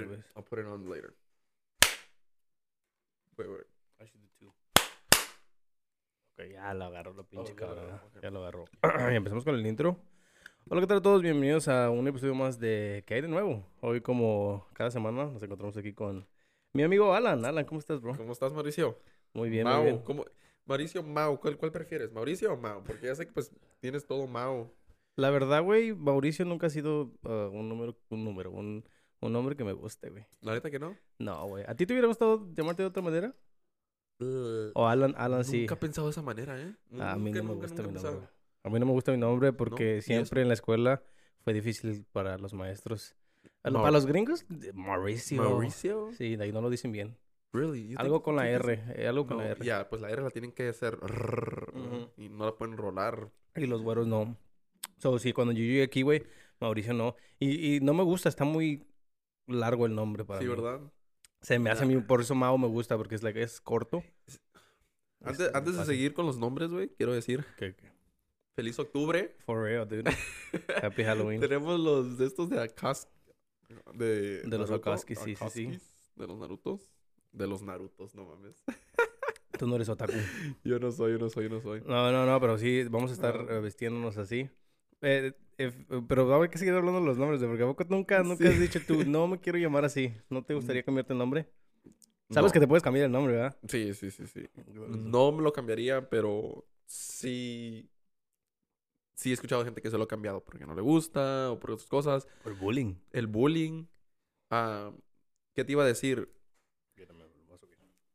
put it, ves. I'll put it on later. Wait, wait. I should do two. Ok, ya lo agarró la pinche Oh, ya lo cabrón. Ya lo agarró. Y empezamos con el intro. Hola, ¿qué tal a todos? Bienvenidos a un episodio más de ¿Qué hay de nuevo? Hoy, como cada semana, nos encontramos aquí con mi amigo Alan. Alan, ¿cómo estás, bro? ¿Cómo estás, Mauricio? Muy bien, Mau, muy bien. ¿cómo? Mauricio, Mau, ¿cuál, ¿cuál prefieres? ¿Mauricio o Mau? Porque ya sé que pues tienes todo Mau. La verdad, güey, Mauricio nunca ha sido ah, un número, un número, un, un nombre que me guste, güey. La neta que no. No, güey. ¿A ti te hubiera gustado llamarte de otra manera? Uh, O Alan, Alan sí. Nunca he pensado de esa manera, ¿eh? A mí Nunca, no me nunca, gusta nunca mi nombre. pensado. A mí no me gusta mi nombre porque siempre en la escuela fue difícil para los maestros. Para los gringos, Mauricio. ¿Mauricio? Sí, de ahí no lo dicen bien. Really? Algo con la R. eh, algo con No, la R. Ya, pues la R la tienen que hacer rrrr, Ujú. y no la pueden rolar. Y los güeros no. So, sí, cuando yo llegué aquí, güey, Mauricio no. Y, y no me gusta, está muy largo el nombre para Sí, mí. ¿verdad? Se me hace a mí, por eso Mao me gusta, porque es, like, es corto. Antes, Este, antes de seguir con los nombres, güey, quiero decir Que- que- feliz octubre. For real, dude. Happy Halloween. Tenemos los de estos de Akas de, De los Akatsuki, sí, sí, sí. De los Narutos. De los Narutos, no mames. Tú no eres otaku. Yo no soy, yo no soy, yo no soy. No, no, no, pero sí, vamos a estar Ah. eh, vistiéndonos así. Eh, eh, pero va a haber que seguir hablando de los nombres, porque ¿a poco nunca, nunca Sí. has dicho tú, no me quiero llamar así? ¿No te gustaría cambiarte el nombre? Sabes No. que te puedes cambiar el nombre, ¿verdad? Sí, sí, sí, sí. No me lo cambiaría, pero sí. Sí he escuchado gente que se lo ha cambiado porque no le gusta o por otras cosas. Por bullying. El bullying. ah, ¿Qué te iba a decir?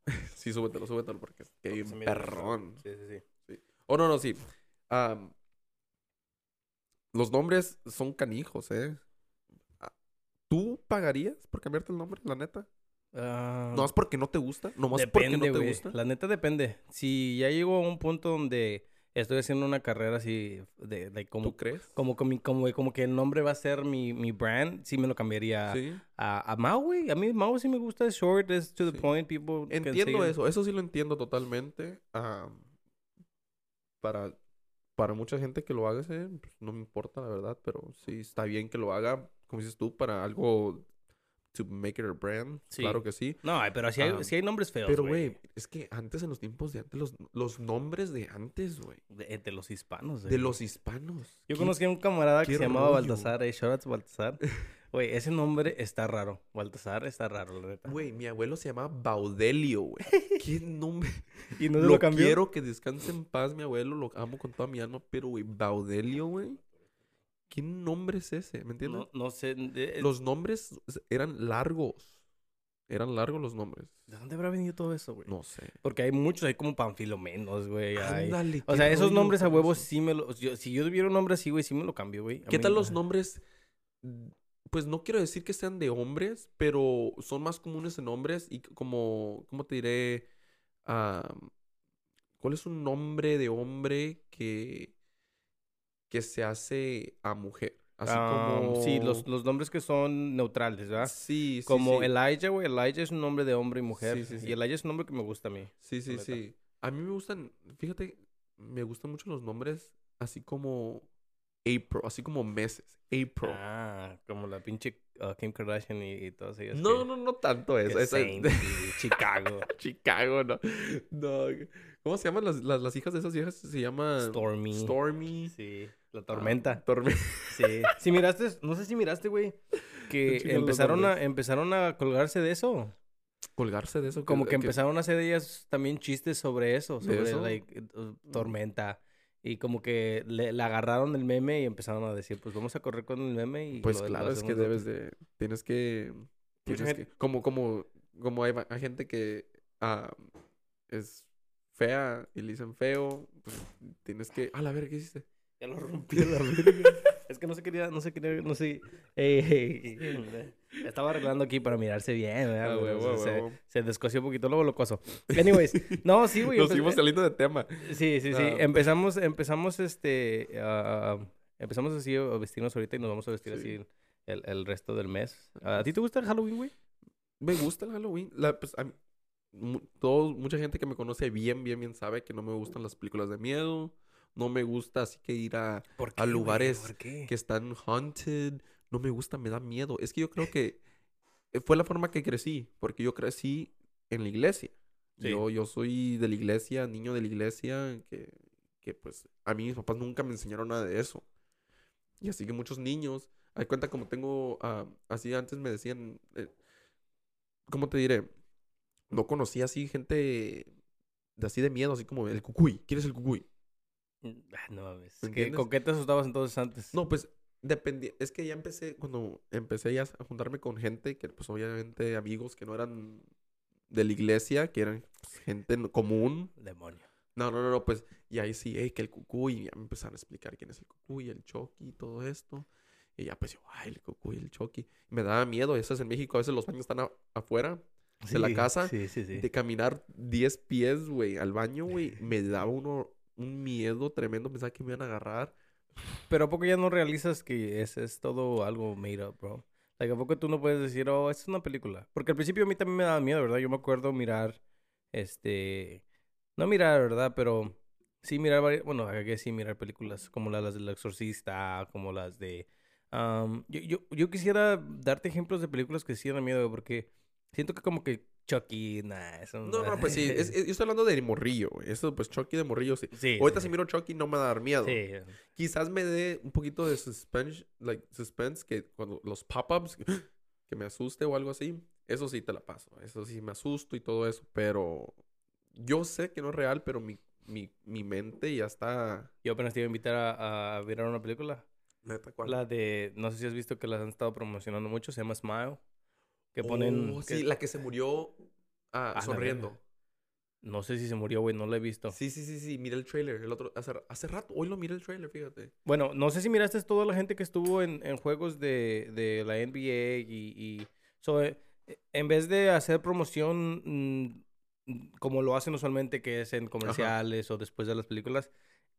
Sí, súbetelo, súbetelo porque es que hay un perrón. Sí, sí, sí. Oh, no, no, sí. Am, los nombres son canijos, ¿eh? Ah, ¿Tú pagarías por cambiarte el nombre, la neta? Ah, ¿No es porque no te gusta? ¿Nomás porque no depende, te güey. gusta? La neta depende. Si ya llego a un punto donde estoy haciendo una carrera así de, de como, ¿Tú crees? como, como, como, como que el nombre va a ser mi, mi brand, sí me lo cambiaría Sí. a, güey. A mí Mao sí me gusta, es short, es to the Sí. point, people Entiendo eso, eso sí lo entiendo totalmente. Para, para mucha gente que lo haga, sí, pues, no me importa, la verdad, pero sí está bien que lo haga, como dices tú, para algo to make it a brand. Sí. Claro que sí. No, pero sí hay, sí hay nombres feos, Pero, güey, es que antes, en los tiempos de antes, los, los nombres de antes, güey, De, de los hispanos, de los hispanos. Yo ¿qué- conocí a un camarada que se llamaba? Baltasar, eh, shout out to Baltasar. Güey, ese nombre está raro. Baltasar está raro, la neta. Güey, mi abuelo se llamaba Baudelio, güey. ¿Qué nombre? Y no se lo, lo cambió. quiero que descanse en paz, mi abuelo. Lo amo con toda mi alma. Pero, güey, Baudelio, güey. ¿Qué nombre es ese? ¿Me entiendes? No, no sé. de- Los nombres eran largos. Eran largos los nombres. ¿De dónde habrá venido todo eso, güey? No sé. Porque hay muchos, hay como panfilomenos, güey. hay- Ándale, O sea, esos nombres a huevos sí me los... si yo tuviera un nombre así, güey, sí me lo cambio, güey. A ¿Qué mí- tal los nombres? Pues no quiero decir que sean de hombres, pero son más comunes en hombres y como, ¿cómo te diré? ¿Cuál es un nombre de hombre que, que se hace a mujer? Así como... Sí, los, los nombres que son neutrales, ¿verdad? Sí, sí, Como sí. Elijah, güey. Elijah es un nombre de hombre y mujer. Sí, sí. Y Elijah es un nombre que me gusta a mí. Sí, sí, sí. A mí me gustan, fíjate, me gustan mucho los nombres así como April, así como meses. April. Ah, como la pinche uh, Kim Kardashian y, y todas ellas. no, que- no, no tanto eso. esa- Saint y Chicago. Chicago, no. No. ¿Cómo se llaman las, las, las hijas de esas viejas? Se llaman Stormy. Stormy. Sí, la ah, tormenta. Tormenta. Sí. Si miraste, no sé si miraste, güey, que empezaron a, empezaron a colgarse de eso. Colgarse de eso. Como que empezaron a hacer ellas también chistes sobre eso, ¿De sobre eso? like, uh, tormenta. Y como que le, le agarraron el meme y empezaron a decir, pues vamos a correr con el meme y Pues lo- lo claro, es que debes de. Tienes que. Tienes gente- que- como, como, como hay, hay gente que ah, es fea y le dicen feo, pues tienes que. A la ver, ¿qué hiciste? Ya lo rompí a la verga. Es que no se quería, no se quería, no sé. Ey. Estaba arreglando aquí para mirarse bien, ¿verdad? Ah, huevo, se, huevo. se descosió un poquito, luego lo coso. Anyways, no, sí, güey. Nos seguimos saliendo de tema. Sí, sí, sí. Ah. Empezamos, empezamos, este, ah, empezamos así a vestirnos ahorita y nos vamos a vestir Sí. así el, el resto del mes. ¿A ti te gusta el Halloween, güey? Me gusta el Halloween. La, pues, a todos- mucha gente que me conoce bien, bien, bien sabe que no me gustan las películas de miedo. No me gusta así que ir a, ¿Por A lugares ¿Por qué? que están haunted. No me gusta, me da miedo. Es que yo creo que eh, fue la forma que crecí, porque yo crecí en la iglesia. Sí. Yo, yo soy de la iglesia, niño de la iglesia, que, que pues a mí mis papás nunca me enseñaron nada de eso. Y así que muchos niños, hay cuenta como tengo, ah, así antes me decían, eh, ¿cómo te diré? No conocía así gente de así de miedo, así como el cucuy. ¿Quién es el cucuy? Ah, No mames. ¿Me ¿Qué? ¿Con qué te asustabas entonces antes? No, pues dependía. Es que ya empecé, cuando empecé ya a juntarme con gente que, pues obviamente amigos que no eran de la iglesia, que eran pues, gente común. Demonio. No, no, no, no, pues, y ahí sí, hey, que el cucuy, y ya me empezaron a explicar quién es el cucuy, el choqui y todo esto. Y ya pues yo, ay, el cucuy, el choqui. Me daba miedo, eso es en México, a veces los baños están a- afuera de la Sí, casa. Sí, sí, sí. De caminar 10 pies, güey, al baño, güey, me daba uno, un miedo tremendo, pensaba que me iban a agarrar. Pero ¿a poco ya no realizas que es, es todo algo made up, bro? Like, ¿A poco tú no puedes decir, oh, es una película? Porque al principio a mí también me daba miedo, ¿verdad? Yo me acuerdo mirar, este... No mirar, ¿verdad? Pero sí mirar. Bueno, que sí mirar películas como la- las del Exorcista, como las de... um, yo, yo, yo quisiera darte ejemplos de películas que sí dan miedo, porque siento que como que Chucky, nah, eso No, no, pues sí, es- es- yo estoy hablando de morrillo, güey. Eso, pues Chucky de morrillo, sí. Sí, Ahorita sí, si miro Chucky no me va a dar miedo. Sí. Quizás me dé un poquito de suspense, like, suspense que cuando los pop-ups, que me asuste o algo así, eso sí te la paso. Eso sí me asusto y todo eso, pero yo sé que no es real, pero mi, mi, mi mente ya está... Yo apenas te iba a invitar a, a ver una película. Neta, ¿cuál? La de, no sé si has visto que las han estado promocionando mucho, se llama Smile. Que ponen, Oh, que- sí, la que se murió ah, la sonriendo. no sé si se murió, güey, no la he visto. Sí, sí, sí, sí, mira el trailer. El otro, hace, hace rato, hoy lo miré el trailer, fíjate. Bueno, no sé si miraste toda la gente que estuvo en, en juegos de, de la NBA y, y so, eh, en vez de hacer promoción mm, mm, como lo hacen usualmente, que es en comerciales o después de las películas,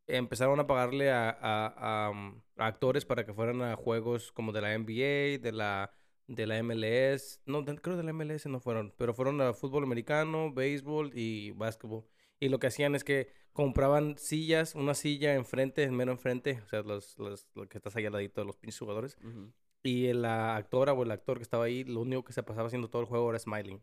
empezaron a pagarle a, a- a, mm, a actores para que fueran a juegos como de la NBA, de la, de la MLS. No, de- creo de la MLS no fueron, pero fueron a fútbol americano, béisbol y básquetbol. Y lo que hacían es que compraban sillas, una silla enfrente, mero enfrente, o sea, los, los, lo que estás ahí al ladito de los pinches jugadores. Y la actora o el actor que estaba ahí, lo único que se pasaba haciendo todo el juego era smiling.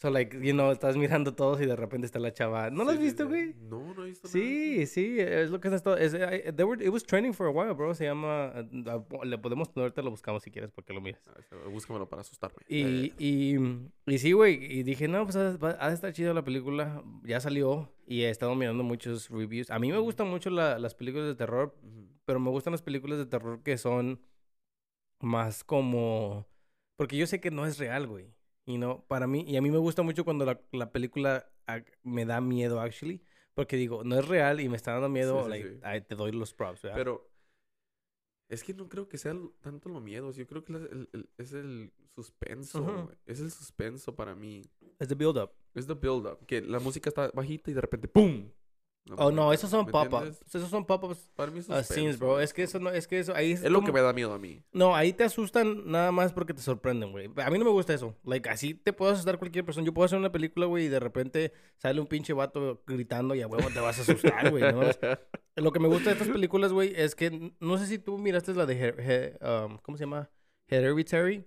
So, like, you know, estás mirando todos y de repente está la chava. ¿No lo Sí, has sí, visto, sí. güey? No, no he visto nada. Sí, sí, es lo que. Es, I- they were- it was trending for a while, bro. Se llama... uh, le podemos... Ahorita lo buscamos si quieres porque lo mires. Ah, Búscamelo para asustarme. Y, Eh, y, y sí, güey. Y dije, no, pues ha, de estar chida la película. Ya salió y he estado mirando muchos reviews. A mí me gustan mucho la- las películas de terror, pero me gustan las películas de terror que son más como... Porque yo sé que no es real, güey. Y no, para mí, y a mí me gusta mucho cuando la, la película me da miedo, actually. Porque digo, no es real y me está dando miedo, Sí, sí, like, sí. ay, te doy los props, ¿verdad? Pero es que no creo que sea tanto los miedos. Yo creo que el- el- es el suspenso. Ujú. güey. Es el suspenso para mí. es the build-up. Es the build-up. Que la música está bajita y de repente ¡pum! Oh, no, esos son ¿Me pop-ups. Esos son pop-ups Para mí suspenso. scenes, bro. Es que eso no, es que eso, ahí es, Es lo que me da miedo a mí. No, ahí te asustan nada más porque te sorprenden, güey. A mí no me gusta eso. Like, así te puedo asustar cualquier persona. Yo puedo hacer una película, güey, y de repente sale un pinche vato gritando y a huevo te vas a asustar, güey. Lo que me gusta de estas películas, güey, es que no sé si tú miraste la de, Her- Her- um, ¿cómo se llama? Hereditary.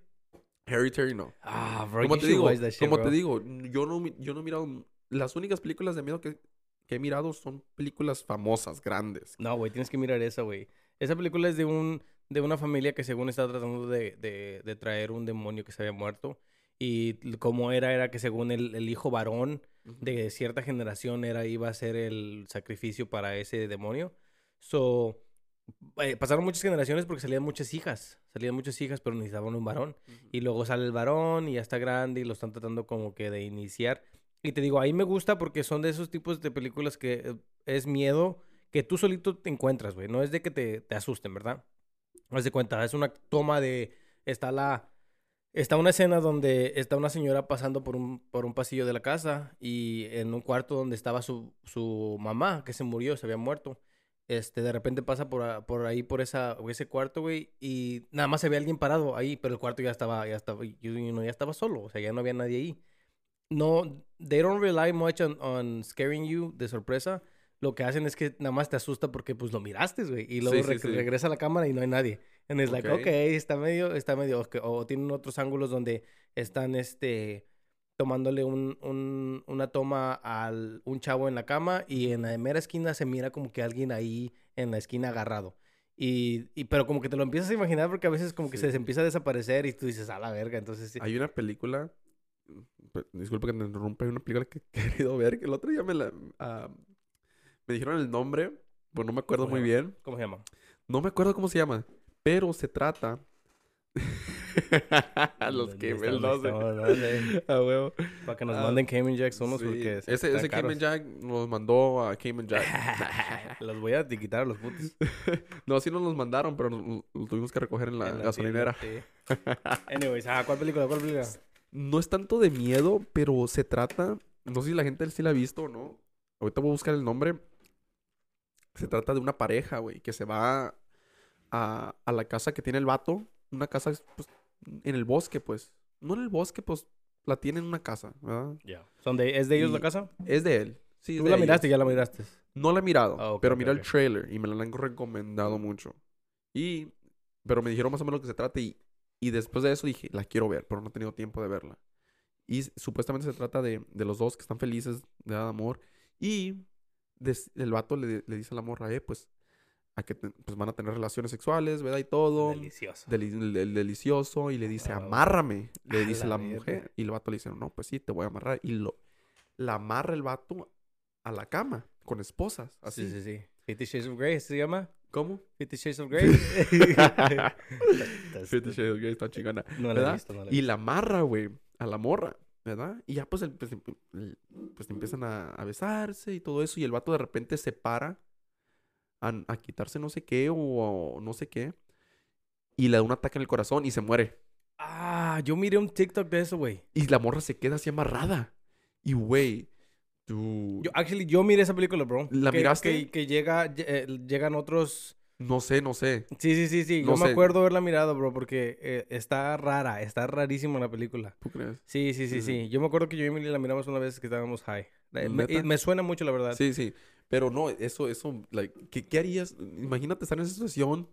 Terry no. Ah, bro, Como te digo, shit, como bro. te digo, yo no, yo no he mirado... Las únicas películas de miedo que, que he mirado son películas famosas, grandes. No, güey, tienes que mirar esa, güey. Esa película es de un de una familia que según está tratando de, de, de traer un demonio que se había muerto. Y como era, era que según el, el hijo varón Ujú. de cierta generación era iba a ser el sacrificio para ese demonio. So, eh, pasaron muchas generaciones porque salían muchas hijas. Salían muchas hijas, pero necesitaban un varón. Ujú. Y luego sale el varón y ya está grande y lo están tratando como que de iniciar. Y te digo, ahí me gusta porque son de esos tipos de películas que es miedo que tú solito te encuentras, güey. No es de que te, te asusten, ¿verdad? Haz de cuenta, es una toma de... Está la... Está una escena donde está una señora pasando por un, por un pasillo de la casa y en un cuarto donde estaba su, su mamá, que se murió, se había muerto. Este, de repente pasa por, por ahí, por esa, ese cuarto, güey, y nada más se ve alguien parado ahí, pero el cuarto ya estaba, ya estaba, ya estaba solo, o sea, ya no había nadie ahí. No, they don't rely much on, on scaring you de sorpresa. Lo que hacen es que nada más te asusta porque, pues, lo miraste, güey, y luego Sí, sí, re- sí. regresa a la cámara y no hay nadie. And it's like, Ok. okay, está medio, está medio, ok, o tienen otros ángulos donde están este tomándole un, un- una toma a un chavo en la cama y en la mera esquina se mira como que alguien ahí en la esquina agarrado. Y, y- pero como que te lo empiezas a imaginar porque a veces como que Sí. se les empieza a desaparecer y tú dices, a la verga, entonces sí. Hay una película. Pe- Disculpa que me interrumpa. Hay una película que he querido ver. Que el otro día me la. ah, me dijeron el nombre. Pero no me acuerdo ¿Cómo muy llama? bien. ¿Cómo se llama? No me acuerdo cómo se llama. Pero se trata. Los los. no sé. A huevo. Para que nos Ah, manden Cayman Jacks unos Sí. porque Ese, ese. Cayman Jack nos mandó a Cayman Jack. los voy a etiquetar a los putos. no, sí nos los mandaron, pero nos- lo tuvimos que recoger en la En la gasolinera. sí. Anyways, ¿cuál película? ¿Cuál película? No es tanto de miedo, pero se trata. No sé si la gente sí la ha visto o no. Ahorita voy a buscar el nombre. Se trata de una pareja, güey, que se va a, a la casa que tiene el vato. Una casa pues, en el bosque, pues. No en el bosque, pues la tiene en una casa, ¿verdad? Ya. ¿Son de, ¿Es de ellos Y- la casa? Es de él. Sí, ¿Tú la ellos. miraste? Ya la miraste. No la he mirado, Ah, ok, pero mira el ok. trailer y me la han recomendado mucho. Y, pero me dijeron más o menos lo que se trata y, y después de eso dije, la quiero ver, pero no he tenido tiempo de verla. Y supuestamente se trata de, de los dos que están felices de dar amor y des- el vato le, le dice a la morra, eh, pues, a que te- pues van a tener relaciones sexuales, ¿verdad? Y todo. Delicioso. Deli- el- el delicioso y le dice, Ah, amárrame, le a dice la la, mujer. Y el vato le dice, no, pues sí, te voy a amarrar. Y lo, la amarra el vato a la cama con esposas, así. Sí, sí, sí. Fifty Shades of Grey ¿se llama? ¿Cómo? Fifty Shades of Grey. Fifty Shades of Grey está chingona. No la he ¿verdad? visto, no la he Y visto. la amarra, güey, a la morra, ¿verdad? Y ya pues, el- pues, em- el- pues empiezan a, a besarse y todo eso. Y el vato de repente se para a, a quitarse no sé qué o, o no sé qué. Y le da un ataque en el corazón y se muere. Ah, yo miré un TikTok de eso, güey. Y la morra se queda así amarrada. Y, güey, Yo, actually, yo miré esa película, bro. ¿La Que- miraste? Que, que llega, lle- eh, llegan otros... No sé, no sé. Sí, sí, sí, sí. No yo me acuerdo haberla mirado, bro, porque eh, está rara, está rarísima la película. ¿Tú crees? Sí, sí, sí, sí. Yo me acuerdo que yo y Emily la miramos una vez que estábamos high. Me, suena mucho, la verdad. Sí, sí. Pero no, eso, eso, like, ¿qué, qué harías? Imagínate estar en esa situación.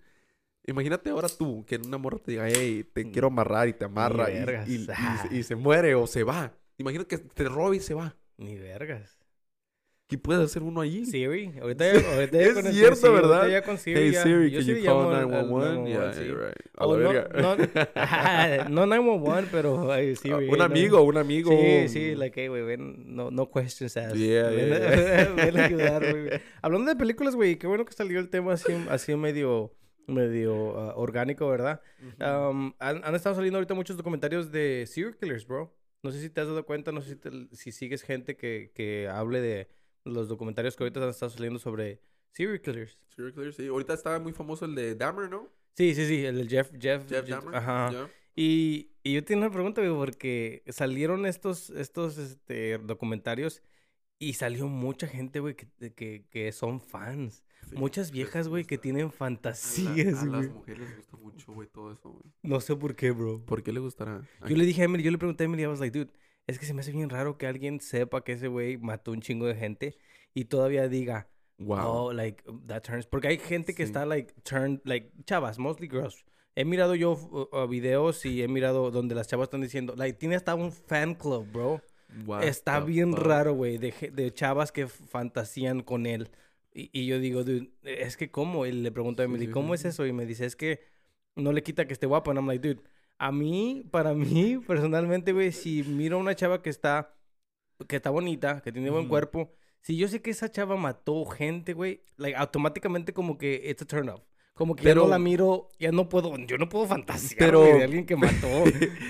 Imagínate ahora tú, que una morra te diga, hey, te quiero amarrar y te amarra y, vergas. y- y se- y se muere o se va. Imagínate que te roba y se va. Ni vergas. ¿Qué puede hacer uno allí? Siri. Ahorita ya, ahorita ya Es con cierto, ahorita ¿verdad? ya con Siri. Hey ya. Siri, can you call llamo al- al 911? Yeah, 911, sí. you're right. A O la no, verga. no, no 911, pero ay, Ah, Siri. un ¿no? amigo, un amigo. Sí, sí, like, hey, güey, ven, no, no questions asked. Yeah, ven, yeah, ven a ayudar, güey. Hablando de películas, güey, qué bueno que salió el tema así, así medio, medio ah, orgánico, ¿verdad? Ujú. Um, han, han estado saliendo ahorita muchos documentarios de serial killers, bro. No sé si te has dado cuenta, no sé si, te- si sigues gente que, que hable de los documentarios que ahorita han estado saliendo sobre serial killers. Serial killer, sí. Ahorita está muy famoso el de Dahmer, ¿no? Sí, sí, sí, el de Jeff, Jeff, Jeff Jeff- Dahmer. Ajá. Y, y yo tengo una pregunta, güey, porque salieron estos, estos este, documentarios y salió mucha gente, güey, que, que, que son fans. Sí, Muchas viejas, güey, que tienen A la- fantasías, A, las güey. mujeres les gusta mucho, güey, todo eso, güey. No sé por qué, bro. ¿Por qué le gustará? Yo le dije a Emily, yo le pregunté a Emily, I was like, dude, es que se me hace bien raro que alguien sepa que ese güey mató un chingo de gente y todavía diga, Wow. oh, like, that turns. Porque hay gente que Sí. está, like, turned, like, chavas, mostly girls. He mirado yo uh, uh, videos y he mirado donde las chavas están diciendo, like, tiene hasta un fan club, bro. What Está bien fuck? raro, güey, de, de chavas que fantasían con él. Y, y yo digo, dude, es que ¿cómo? Y le pregunto a Emily, sí, ¿cómo sí, es eso? Y me dice, es que no le quita que esté guapo. And I'm like, dude, a mí, para mí, personalmente, güey, si miro a una chava que está, que está bonita, que tiene buen Ujú. cuerpo, si yo sé que esa chava mató gente, güey, like, automáticamente como que it's a turn off. Como que ya Pero- no la miro, ya no puedo, yo no puedo fantasear, Pero- de alguien que mató,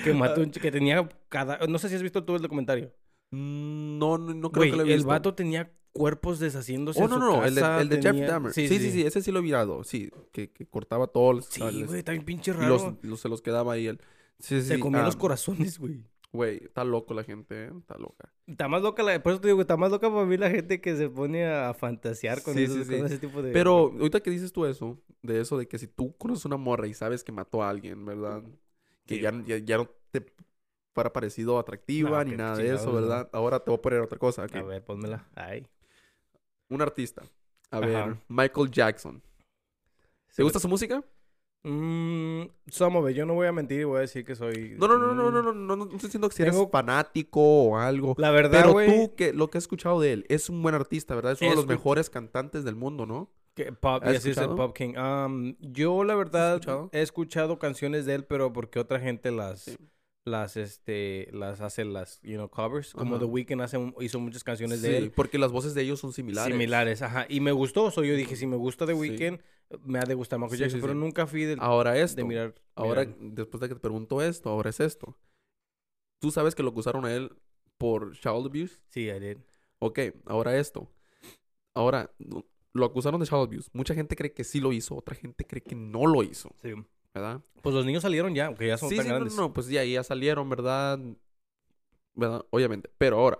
que mató, ch- que tenía cada, no sé si has visto tú el documentario. Mm, No, no, no creo que lo he el visto. vato tenía cuerpos deshaciéndose Oh, en no, su no, el de, el Jeff Dahmer. Sí, sí, sí, ese sí lo he mirado. Sí, que, que cortaba todos los... Sí, güey, bien pinche raro. los, los- se los quedaba ahí él. Sí, Se comía ah, los corazones, güey. Güey, está loco la gente, ¿eh? Está loca. Está más loca, la, por eso te digo, está más loca para mí la gente que se pone a fantasear con, Sí, esos- sí, sí. con ese tipo de... Pero ahorita que dices tú eso, de eso de que si tú conoces una morra y sabes que mató a alguien, ¿verdad? Que ya, ya, ya no te fuera parecido atractiva No, ni nada de eso, no. ¿verdad? Ahora te voy a poner otra cosa. aquí. A ver, pónmela. Ay. Un artista. A Ajá. ver, Michael Jackson. ¿Te gusta su música? Mm, it. Yo no voy a mentir y voy a decir que soy... No, no, no, no, no, no, no, no, no estoy diciendo que si eres Tengo- fanático o algo. La verdad, Pero tú, que lo que has escuchado de él, es un buen artista, ¿verdad? Es uno de los mejores cantantes del mundo, ¿no? Que pop, ¿Has es el? Pop King. Um, yo, la verdad, escuchado? he escuchado canciones de él, pero porque otra gente las, Sí. Las, este, las hace las, you know, covers. Como Ajá. The Weeknd hace, un- hizo muchas canciones de él. porque las voces de ellos son similares. Similares, ajá. Y me gustó, so yo dije, si me gusta The Sí. Weeknd, me ha de gustar Michael Sí, Jackson, sí, pero nunca fui del, Ahora de esto. mirar. Ahora, mirar. después de que te pregunto esto, ahora es esto. Tú sabes que lo acusaron a él por child abuse. Sí, I did. Ok, ahora esto. Ahora, lo acusaron de child abuse. Mucha gente cree que sí lo hizo, otra gente cree que no lo hizo, Sí. ¿Verdad? Pues los niños salieron ya, aunque ya son sí, tan sí, no, grandes. no, pues ya, ya salieron, ¿verdad? ¿Verdad? Obviamente. Pero ahora,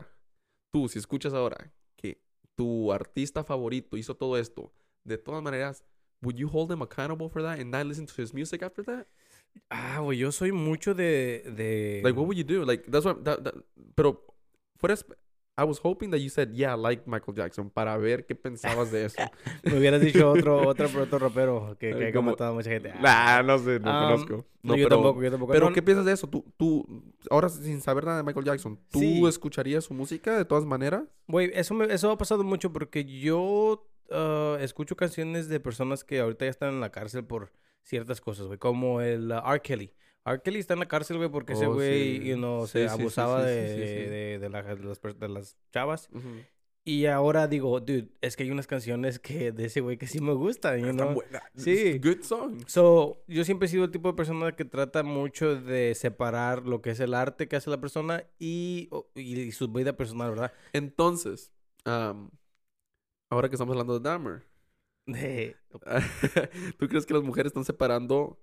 tú, si escuchas ahora que tu artista favorito hizo todo esto, de todas maneras, would you hold him accountable for that and not listen to his music after that? Ah, güey, yo soy mucho de... de... Like, what would you do? Like, that's what, that, that- pero, fuera, I was hoping that you said, yeah, I like Michael Jackson, para ver qué pensabas de eso. Me hubieras dicho otro, otro, otro rapero que, que haya como- matado a mucha gente. Ah, Nah, no sé, no Um, conozco. no, yo pero, tampoco, yo tampoco. pero No, ¿qué piensas de eso? Tú, tú, ahora sin saber nada de Michael Jackson, ¿tú Sí. escucharías su música de todas maneras? Güey, eso, me, eso ha pasado mucho porque yo ah, escucho canciones de personas que ahorita ya están en la cárcel por ciertas cosas, güey. Como el ah, R. Kelly. R. Kelly está en la cárcel, güey, porque ese Oh, güey, sí. you know, Sí, se sí, abusaba de, de- de la- las, de las chavas. Ujú. Y ahora digo, dude, es que hay unas canciones que de ese güey que sí me gustan, you Están know? Sí. Good songs. So, yo siempre he sido el tipo de persona que trata mucho de separar lo que es el arte que hace la persona y, y su vida personal, ¿verdad? Entonces, am, ahora que estamos hablando de Dahmer, ¿tú crees que las mujeres están separando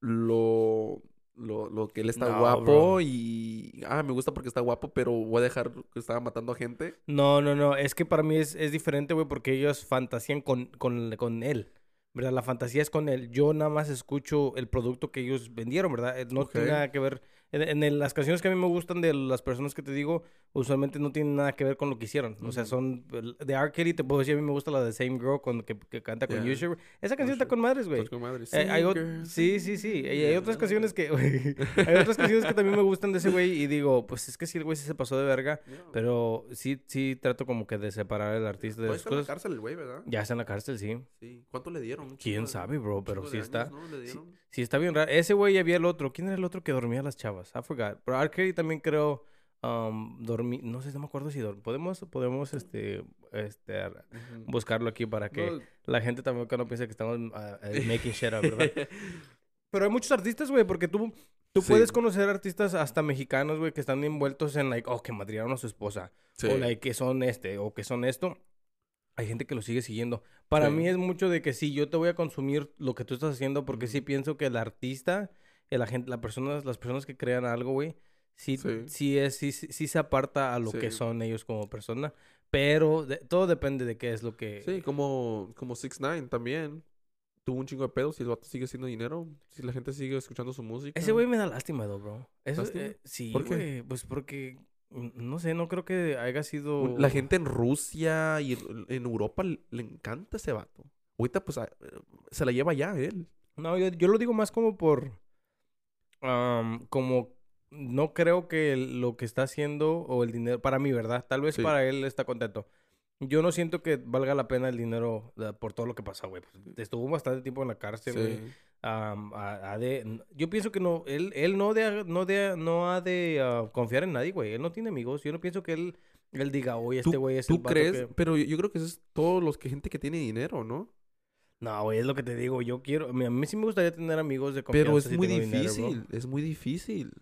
lo, lo, lo que él está No, guapo bro. y, ah, me gusta porque está guapo, pero voy a dejar que estaba matando a gente? No, no, no. Es que para mí es, es diferente, güey, porque ellos fantasían con, con, con él. ¿Verdad? La fantasía es con él. Yo nada más escucho el producto que ellos vendieron, ¿verdad? Eh, No tiene nada que ver. En, en el- las canciones que a mí me gustan de las personas que te digo, usualmente no tienen nada que ver con lo que hicieron. O sea, son. De R. Kelly te puedo decir, a mí me gusta la de Same Girl con, que, que canta con Yeah. Usher. Esa canción está con madres, güey. Estás con madre. Eh, hay sí, sí, sí. Y hay otras canciones que, hay otras canciones que también me gustan de ese güey y digo, pues es que sí, el güey sí se pasó de verga. Yeah. pero sí, sí trato como que de separar el artista de las está en la cosas. cárcel el güey, ¿verdad? Ya está en la cárcel, sí. Sí. ¿Cuánto le dieron? ¿Quién sabe, bro? Pero sí está. años, ¿no? Le dieron. Sí, está bien raro. Ese güey había el otro. ¿Quién era el otro que dormía a las chavas? I forgot. Pero R. Kelly también creo um, dormí. No sé, no me acuerdo si. Podemos, podemos, este, este, ar- Ujú. buscarlo aquí para que No, la gente también no piense que estamos eh, making shit up, ¿verdad? Pero hay muchos artistas, güey, porque tú, tú Sí. puedes conocer artistas hasta mexicanos, güey, que están envueltos en, like, oh, que madrieron a su esposa. sí. O, like, que son este, o que son esto. Hay gente que lo sigue siguiendo. Para Sí. mí es mucho de que sí, yo te voy a consumir lo que tú estás haciendo porque sí pienso que el artista, el agente, la persona, las personas que crean algo, güey, sí, Sí. sí, es, sí, sí, se aparta a lo que son ellos como persona. Pero de- todo depende de qué es lo que... Sí, como, como 6 9 también. Tuvo un chingo de pedos y el vato sigue haciendo dinero. Si la gente sigue escuchando su música. Ese güey me da lástima, though, bro. Eso, eh, sí, ¿Por qué? güey. Pues porque, no sé, no creo que haya sido... La gente en Rusia y en, en Europa le, encanta ese vato. Ahorita, pues, a- se la lleva ya él. No, yo, yo lo digo más como por... como... No creo que el- lo que está haciendo o el dinero... Para mí, ¿verdad? Tal vez Sí. para él está contento. Yo no siento que valga la pena el dinero eh, por todo lo que pasa, güey. Pues, estuvo bastante tiempo en la cárcel, güey. Sí. Am, ha- ha de- yo pienso que no, él, él no, de, no, de, no ha de ah, confiar en nadie, güey. Él no tiene amigos. Yo no pienso que él, él diga, oye, este güey es el ¿Tú vato crees? que-". Pero yo, creo que eso es todos los que gente que tiene dinero, ¿no? No, güey, es lo que te digo. Yo quiero... A mí, a mí sí me gustaría tener amigos de confianza Pero es si muy tengo dinero, difícil. es muy difícil.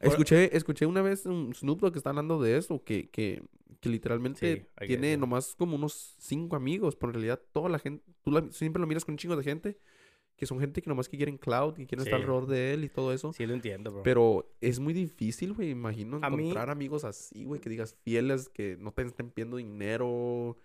Escuché, escuché una vez un Snoop Dogg que está hablando de eso, que, que, que literalmente Sí, tiene nomás como unos cinco amigos, pero en realidad toda la gente, tú la- siempre lo miras con un chingo de gente, que son gente que nomás que quieren cloud, que quieren estar Sí. alrededor de él y todo eso. Sí, lo entiendo, bro. Pero es muy difícil, güey, imagino A mí- encontrar amigos así, güey, que digas fieles, que no te estén pidiendo dinero.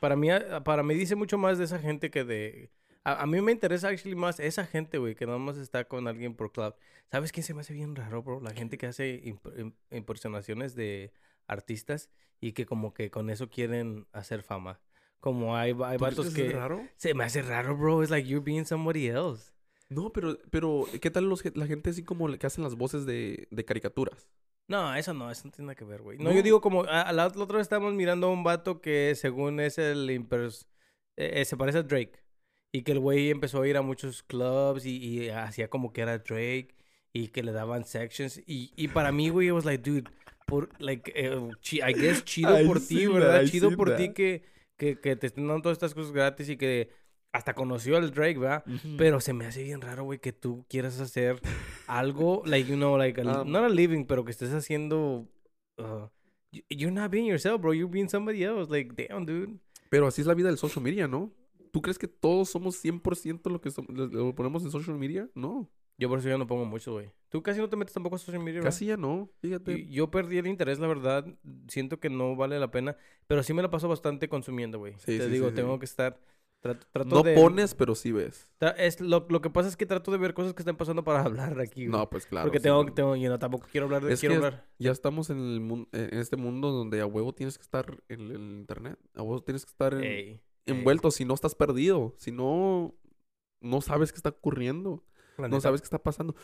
Para mí, para mí dice mucho más de esa gente que de... A, a mí me interesa actually más esa gente, güey, que nada más está con alguien por cloud. ¿Sabes quién se me hace bien raro, bro? La gente que hace imp- im- impersonaciones de artistas y que como que con eso quieren hacer fama. Como hay, hay ¿Tú crees vatos es que... raro? Se me hace raro, bro. It's like you're being somebody else. No, pero, pero ¿qué tal los, la gente así como que hacen las voces de, de caricaturas? No, eso no, eso no tiene nada que ver, güey. No, No. yo digo como, a, a la, la otra vez estábamos mirando a un vato que según es el impers- eh, eh, se parece a Drake. Y que el güey empezó a ir a muchos clubs y, y hacía como que era Drake y que le daban sections. Y, y para mí, güey, it was like, dude, por, like, chi- I guess chido I por ti, ¿verdad? I chido por ti que, que, que te estén dando todas estas cosas gratis y que hasta conoció al Drake, ¿verdad? Pero se me hace bien raro, güey, que tú quieras hacer algo, like, you know, like, a, Um, not a living, pero que estés haciendo. uh, you're not being yourself, bro. You're being somebody else. Like, damn, dude. Pero así es la vida del social media, ¿no? ¿Tú crees que todos somos 100% lo que lo, ponemos en social media? No. Yo por eso ya no pongo mucho, güey. Tú casi no te metes tampoco a social media, ¿verdad? Casi ya no. Fíjate. Y- Yo perdí el interés, la verdad. Siento que no vale la pena. Pero sí me la paso bastante consumiendo, güey. Sí, te sí, digo, sí, tengo que estar. Trato, trato no de. pones, pero sí ves. es lo, lo que pasa es que trato de ver cosas que están pasando para hablar aquí, güey. No, pues claro. Porque sí, tengo, no. tengo, know, tampoco quiero hablar de. Es quiero que- hablar. Ya estamos en, el mun- en este mundo donde a huevo tienes que estar en el internet. A huevo tienes que estar en- ey. Envuelto. Si no, estás perdido. Si no, no sabes qué está ocurriendo. No sabes qué está pasando.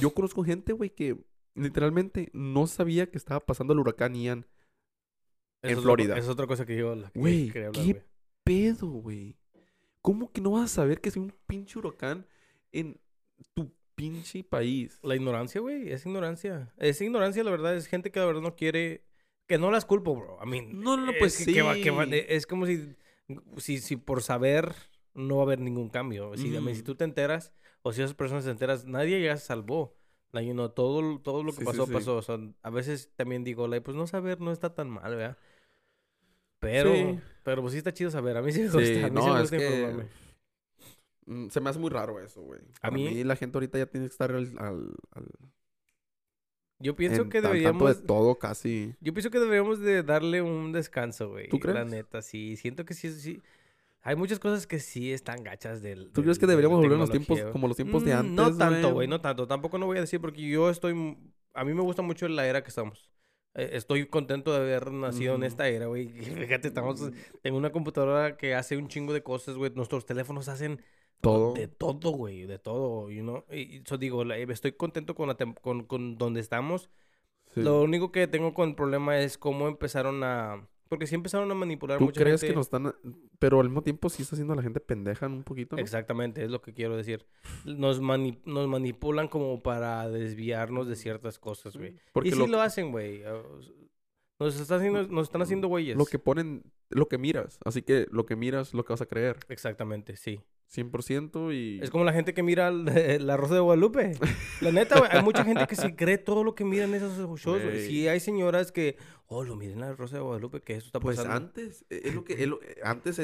Yo conozco gente, güey, que literalmente no sabía que estaba pasando el huracán Ian. En es Florida. Es otra cosa que yo la- que Güey, quería hablar, ¿qué pedo, güey? ¿Cómo que no vas a saber que es un pinche huracán en tu pinche país? La ignorancia, güey, es ignorancia. Es ignorancia, la verdad, es gente que la verdad no quiere... Que no las culpo, bro. I mean, No, no, no, es pues que- que va- que va- sí. es como si, si, si por saber no va a haber ningún cambio. Si, si tú te enteras, o si esas personas se enteras, nadie ya se salvó. Like, you know, todo, todo lo que Sí, pasó, sí. pasó. O sea, a veces también digo, like, pues no saber no está tan mal, ¿verdad? Pero, Sí. pero pues sí está chido saber. A mí sí me gusta. a mí sí no, me es gusta que- informarme. Mm, Se me hace muy raro eso, güey. A A mí- mí... la gente ahorita ya tiene que estar al, al- al- Yo pienso en- que al tanto deberíamos... de todo casi. Yo pienso que deberíamos de darle un descanso, güey. ¿Tú La crees? neta, sí. Siento que sí, sí. Hay muchas cosas que sí están gachas del... ¿Tú crees que de la deberíamos volver a los tiempos güey. como los tiempos de Mm, antes? No tanto, güey, no tanto. Tampoco no voy a decir porque yo estoy... A mí me gusta mucho la era que estamos. Eh, Estoy contento de haber nacido en esta era, güey. Fíjate, estamos en una computadora que hace un chingo de cosas, güey. Nuestros teléfonos hacen Todo. de todo, güey, de todo, you know. Y eso digo, la- estoy contento con, la con, con donde estamos. Sí. Lo único que tengo con el problema es cómo empezaron a... Porque sí empezaron a manipular ¿Tú mucha crees gente. que nos están... Pero al mismo tiempo sí está haciendo a la gente pendeja un poquito, ¿no? Exactamente, es lo que quiero decir. Nos, mani- nos manipulan como para desviarnos de ciertas cosas, güey. Y sí lo, lo, hacen, güey. Nos, está haciendo, nos están haciendo güeyes. lo que ponen... Lo que miras. Así que lo que miras, lo que vas a creer. Exactamente, sí. 100% y... Es como la gente que mira La Rosa de Guadalupe. La neta, güey, hay mucha gente que se cree todo lo que miran en esos shows. Sí hay señoras que, oh, lo miren La Rosa de Guadalupe, que eso está Pues pasando. antes, eh, es lo que... es lo- eh, antes,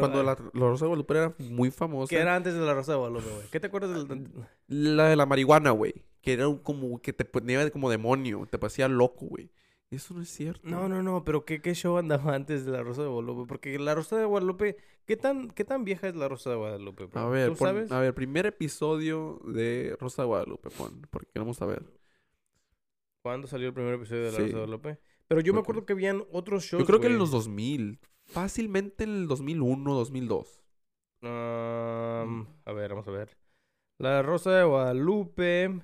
cuando la, la Rosa de Guadalupe era muy famosa... ¿Qué era antes de La Rosa de Guadalupe, güey? ¿Qué te acuerdas del...? La de la marihuana, güey. Que era como que te ponía como demonio. Te parecía loco, güey. Eso no es cierto. No, no, no, pero ¿qué, qué show andaba antes de La Rosa de Guadalupe? Porque La Rosa de Guadalupe, ¿qué tan, qué tan vieja es La Rosa de Guadalupe, bro? A ver, ¿Tú pon- sabes? a ver, primer episodio de Rosa de Guadalupe, pon, porque queremos saber. ¿Cuándo salió el primer episodio de La Sí. Rosa de Guadalupe? Pero yo me acuerdo que habían otros shows, Yo creo que en los 2000, fácilmente en el 2001, 2002. Am, a ver, vamos a ver. La Rosa de Guadalupe...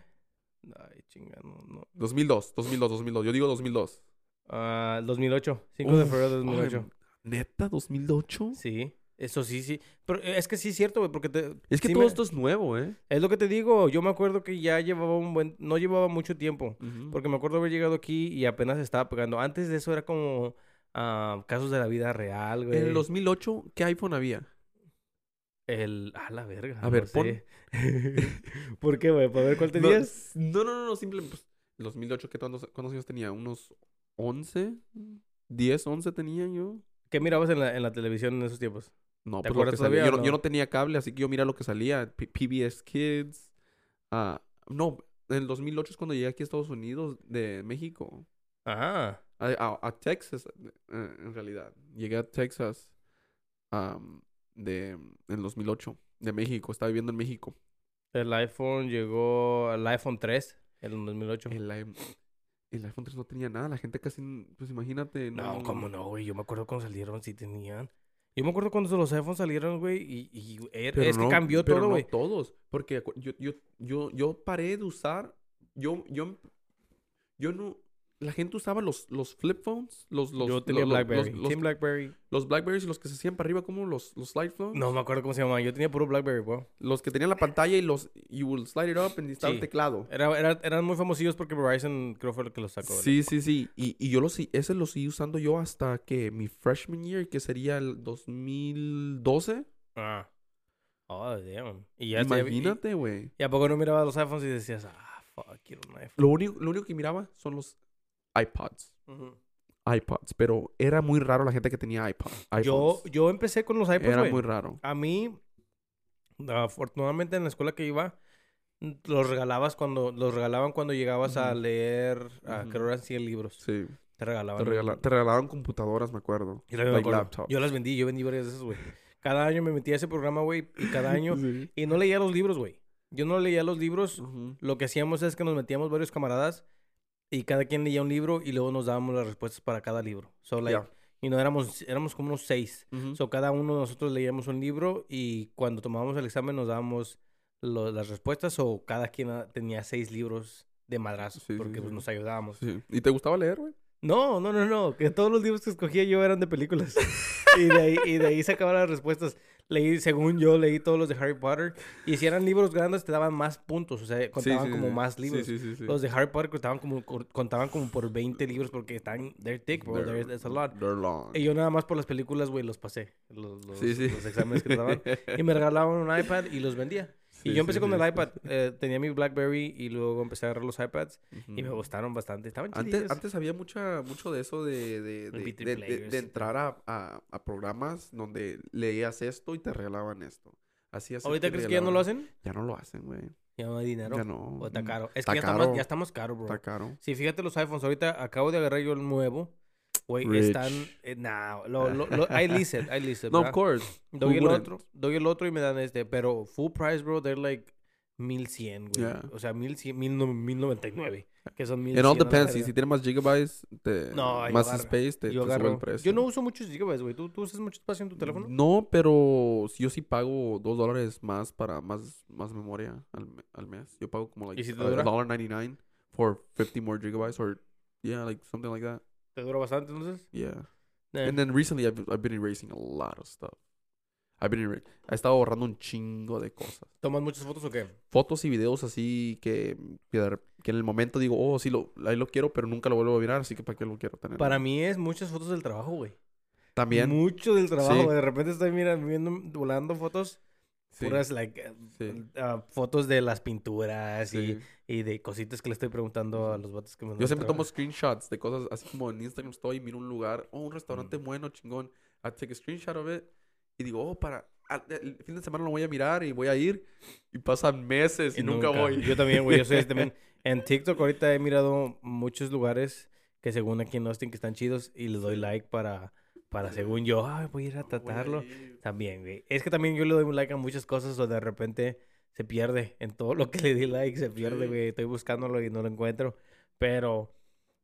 Ay, chinga, no, no. 2002, 2002, 2002. Yo digo 2002. Ah, 2008. 5 de Uf, febrero de 2008. ay, ¿Neta? ¿2008? Sí, eso sí, sí. Pero eh, es que sí es cierto, güey, porque te... Es que sí todo me- esto es nuevo, ¿eh? Es lo que te digo, yo me acuerdo que ya llevaba un buen... No llevaba mucho tiempo. Porque me acuerdo haber llegado aquí y apenas estaba pegando. Antes de eso era como ah, casos de la vida real, güey. En el 2008, ¿qué iPhone había? El... Ah, la verga. A ver, no pon- sé. ¿Por qué, güey? ¿Para ver cuál No, tenías? No, no, no, no, simplemente. Pues, el 2008, ¿qué tantos, ¿cuántos años tenía? ¿Unos 11? ¿10, 11 tenía yo? ¿Qué mirabas en la, en la televisión en esos tiempos? No, ¿Te pues acuerdas todavía Yo no, yo no? tenía cable, así que yo mira lo que salía. P- PBS Kids. Ah, no, en el 2008 es cuando llegué aquí a Estados Unidos de México. Ajá. A, a- a Texas, eh, en realidad. Llegué a Texas am, de, en el 2008, de México. Estaba viviendo en México. El iPhone llegó... El iPhone 3 en el 2008. El, el iPhone 3 no tenía nada. La gente casi, pues imagínate. No, ¿cómo no, güey? Yo me acuerdo cuando salieron, sí tenían. Yo me acuerdo cuando los iPhones salieron, güey, y, y er- es que no- cambió pero todo, no güey. todos. Porque yo, yo, yo, yo paré de usar. Yo, yo, yo no. La gente usaba los, los flip phones. Los, los, Yo tenía lo- lo- Blackberry. Los, los, Blackberry. los Blackberries y los que se hacían para arriba, como los, los slide phones. No me acuerdo cómo se llama. Yo tenía puro Blackberry, bro. Los que tenían la pantalla y los. You will slide it up and estaba el teclado. Era, era- eran muy famosillos porque Verizon creo fue el que los sacó. ¿verdad? Sí, sí, sí. Y, y yo los, ese lo seguí usando yo hasta que mi freshman year, que sería el 2012. Ah. Oh, damn. Y ya y- Imagínate, güey. Y, a poco no mirabas los iPhones y decías, ah, fuck, quiero un iPhone. Lo único, lo único que miraba son los iPods. IPods, pero era muy raro la gente que tenía iPod. Yo, yo empecé con los iPods, era muy raro. A mí, afortunadamente en la escuela que iba, los regalabas cuando, los regalaban cuando llegabas a leer, a, creo que eran 100 libros. Sí. Te regalaban. Te, regala- un- te regalaban computadoras, me acuerdo. Me like laptops. Yo las vendí, yo vendí varias de esas, güey. Cada año me metía a ese programa, güey, y cada año... Sí. y no leía los libros, güey. Yo no leía los libros. Lo que hacíamos es que nos metíamos varios camaradas y cada quien leía un libro y luego nos dábamos las respuestas para cada libro. So, like, Ya. Y no éramos, éramos como unos seis. Ujú. So, cada uno de nosotros leíamos un libro y cuando tomábamos el examen nos dábamos lo- las respuestas o cada quien tenía seis libros de madrazo Sí, sí, porque pues, sí. nos ayudábamos. ¿Y te gustaba leer, güey? No, no, no, no, que todos los libros que escogía yo eran de películas. y, de ahí, y de ahí sacaba las respuestas. Leí, según yo, leí todos los de Harry Potter. Y si eran libros grandes, te daban más puntos. O sea, contaban Sí, sí, como sí. más libros. Sí, sí, sí. Los de Harry Potter contaban como, contaban como por 20 libros porque están... They're thick, bro. They're- a lot. they're long. Y yo nada más por las películas, güey, los pasé. Los, los- Sí, sí. los exámenes que daban. Y me regalaban un iPad y los vendía. Y Sí, yo empecé sí, con el iPad. eh, tenía mi BlackBerry y luego empecé a agarrar los iPads. Ujú. Y me gustaron bastante. Estaban Antes, antes había mucha, mucho de eso de, de, de, MP3 de- de- y entrar a, a, a programas donde leías esto y te regalaban esto. Así así ¿Ahorita crees que ya no lo hacen? Ya no lo hacen, güey. Ya no hay dinero. Ya no. O está caro. Es está que ya, caro. Estamos, ya estamos caros, bro. Está caro. Sí, fíjate los iPhones. Ahorita acabo de agarrar yo el nuevo. Güey, Rich. están... Eh, nah, lo, lo, lo, I it, I it, No, ¿verdad? of course. Doy Who el wouldn't? otro, doy el otro y me dan este. Pero full price, bro, they're like 1100, güey. Yeah. O sea, 1100, 1099. Que son 1100. It all depends. Si, si tiene más gigabytes, te, No, más agarro- space, te, yo te sube el precio. Yo no uso muchos gigabytes, güey. ¿Tú, ¿Tú usas mucho espacio en tu teléfono? No, pero yo sí pago dos dólares más para más, más memoria al, al mes. Yo pago como like ¿Y si te a- dura? $1.99 for 50 more gigabytes or yeah, like something like that. ¿Te dura bastante entonces? Yeah. Eh. And then recently I've, I've been erasing a lot of stuff. I've been erasing. He estado borrando un chingo de cosas. ¿Tomas muchas fotos o qué? Fotos y videos así que, que, en el momento digo, oh, sí, lo, ahí lo quiero, pero nunca lo vuelvo a mirar, así que ¿para qué lo quiero tener? Para mí es muchas fotos del trabajo, güey. También. Mucho del trabajo. Sí. De repente estoy mirando, viendo, volando fotos. Sí, Puras, like, eh, sí, ah, fotos de las pinturas sí. y, y de cositas que le estoy preguntando a los vatos que me Yo siempre tomo screenshots de cosas así como en Instagram estoy y miro un lugar, oh, un restaurante Mm. bueno, chingón. I take a screenshot of it y digo, oh, para al- el fin de semana lo voy a mirar y voy a ir y pasan meses y, nunca, voy. Yo también, güey. Yo soy también. En TikTok ahorita he mirado muchos lugares que según aquí en Austin que están chidos y les doy like para, para según yo, ay, voy a ir a tratarlo. También, güey. Es que también yo le doy un like a muchas cosas o de repente se pierde. En todo lo que le di like se pierde, Sí. güey. Estoy buscándolo y no lo encuentro. Pero,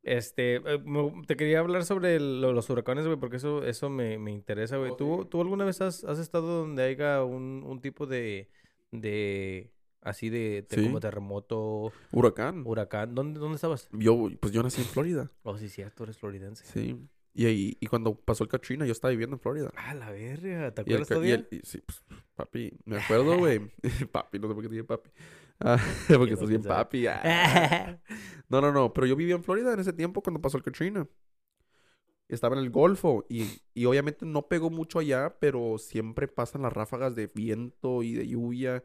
este, eh, me- te quería hablar sobre lo- los huracanes, güey, porque eso, eso me, me interesa, güey. Oh, ¿Tú, sí. ¿Tú alguna vez has, has estado donde haya un, un tipo de, de, así de, de Sí. como terremoto, Huracán. huracán? ¿Dónde, dónde estabas? Yo, pues yo nací en Florida. Oh, sí, cierto, eres floridense. Sí. Y, ahí, y cuando pasó el Katrina, yo estaba viviendo en Florida. Ah, la verga, ¿te acuerdas todavía? sí, pues, papi, me acuerdo, güey. papi, no sé por qué te dije papi. Ah, porque estás bien papi. ah. No, no, no. Pero yo vivía en Florida en ese tiempo cuando pasó el Katrina. Estaba en el Golfo y, y obviamente no pegó mucho allá, pero siempre pasan las ráfagas de viento y de lluvia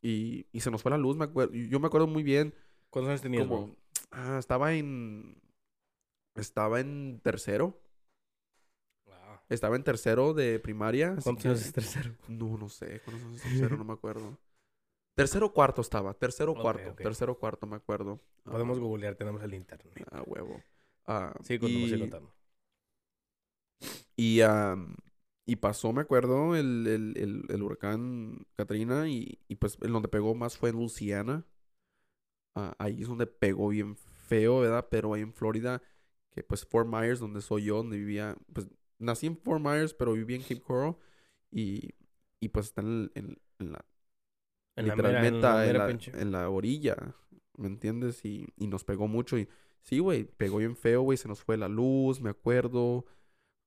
y, y se nos fue la luz, me acuerdo. Yo me acuerdo muy bien ¿Cuántos años tenías, como... Ah, estaba en... Estaba en tercero. Estaba en tercero de primaria. ¿Cuántos que- años es tercero? No, no sé. ¿Cuántos años es tercero? No me acuerdo. Tercero o cuarto estaba. Tercero o Ok, cuarto. ok. Tercero o cuarto, me acuerdo. Podemos Ah, googlear, tenemos el internet. Ah, huevo. Ah, Sí, contamos, y, contamos. y, am, y pasó, me acuerdo, el, el, el, el huracán Katrina y, y pues en donde pegó más fue en Louisiana. Ah, ahí es donde pegó bien feo, ¿verdad? Pero ahí en Florida, que pues Fort Myers, donde soy yo, donde vivía, pues nací en Fort Myers, pero viví en Cape Coral. Y, y pues está en, en- en la, En la mera- en literalmente la en, mera la, en la orilla, ¿me entiendes? Y, y nos pegó mucho. Y sí, güey, pegó bien feo, güey. Se nos fue la luz, me acuerdo.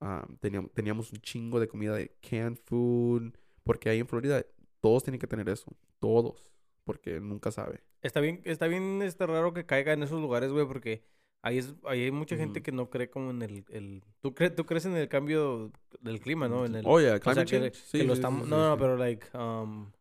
Ah, teníamos, teníamos un chingo de comida de canned food. Porque ahí en Florida todos tienen que tener eso. Todos. Porque nunca sabe. Está bien, está bien este raro que caiga en esos lugares, güey, porque ahí es, ahí hay mucha gente que no cree como en el, el tú crees, tú crees en el cambio del clima, ¿no? En el, Oye, o sea, climate que, change. que Sí, lo sí, estamos, sí, no, sí, no, sí. pero like, um,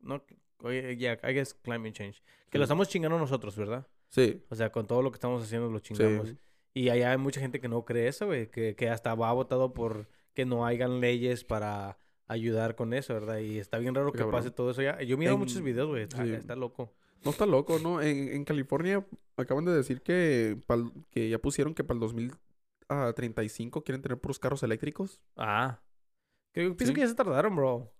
no, oye, yeah, I guess climate change, que lo Sí. estamos chingando nosotros, ¿verdad? Sí. O sea, con todo lo que estamos haciendo lo Sí. chingamos. Y allá hay mucha gente que no cree eso, güey, que, que hasta va votado por que no hayan leyes para ayudar con eso, ¿verdad? Y está bien raro que Cabrón. pase todo eso ya. Yo miro En- muchos videos, güey, está, sí. está loco. No está loco, ¿no? En, en California acaban de decir que, pa'l- que ya pusieron que para el 2035 quieren tener puros carros eléctricos. Ah. Que, pienso Sí. que ya se tardaron, bro.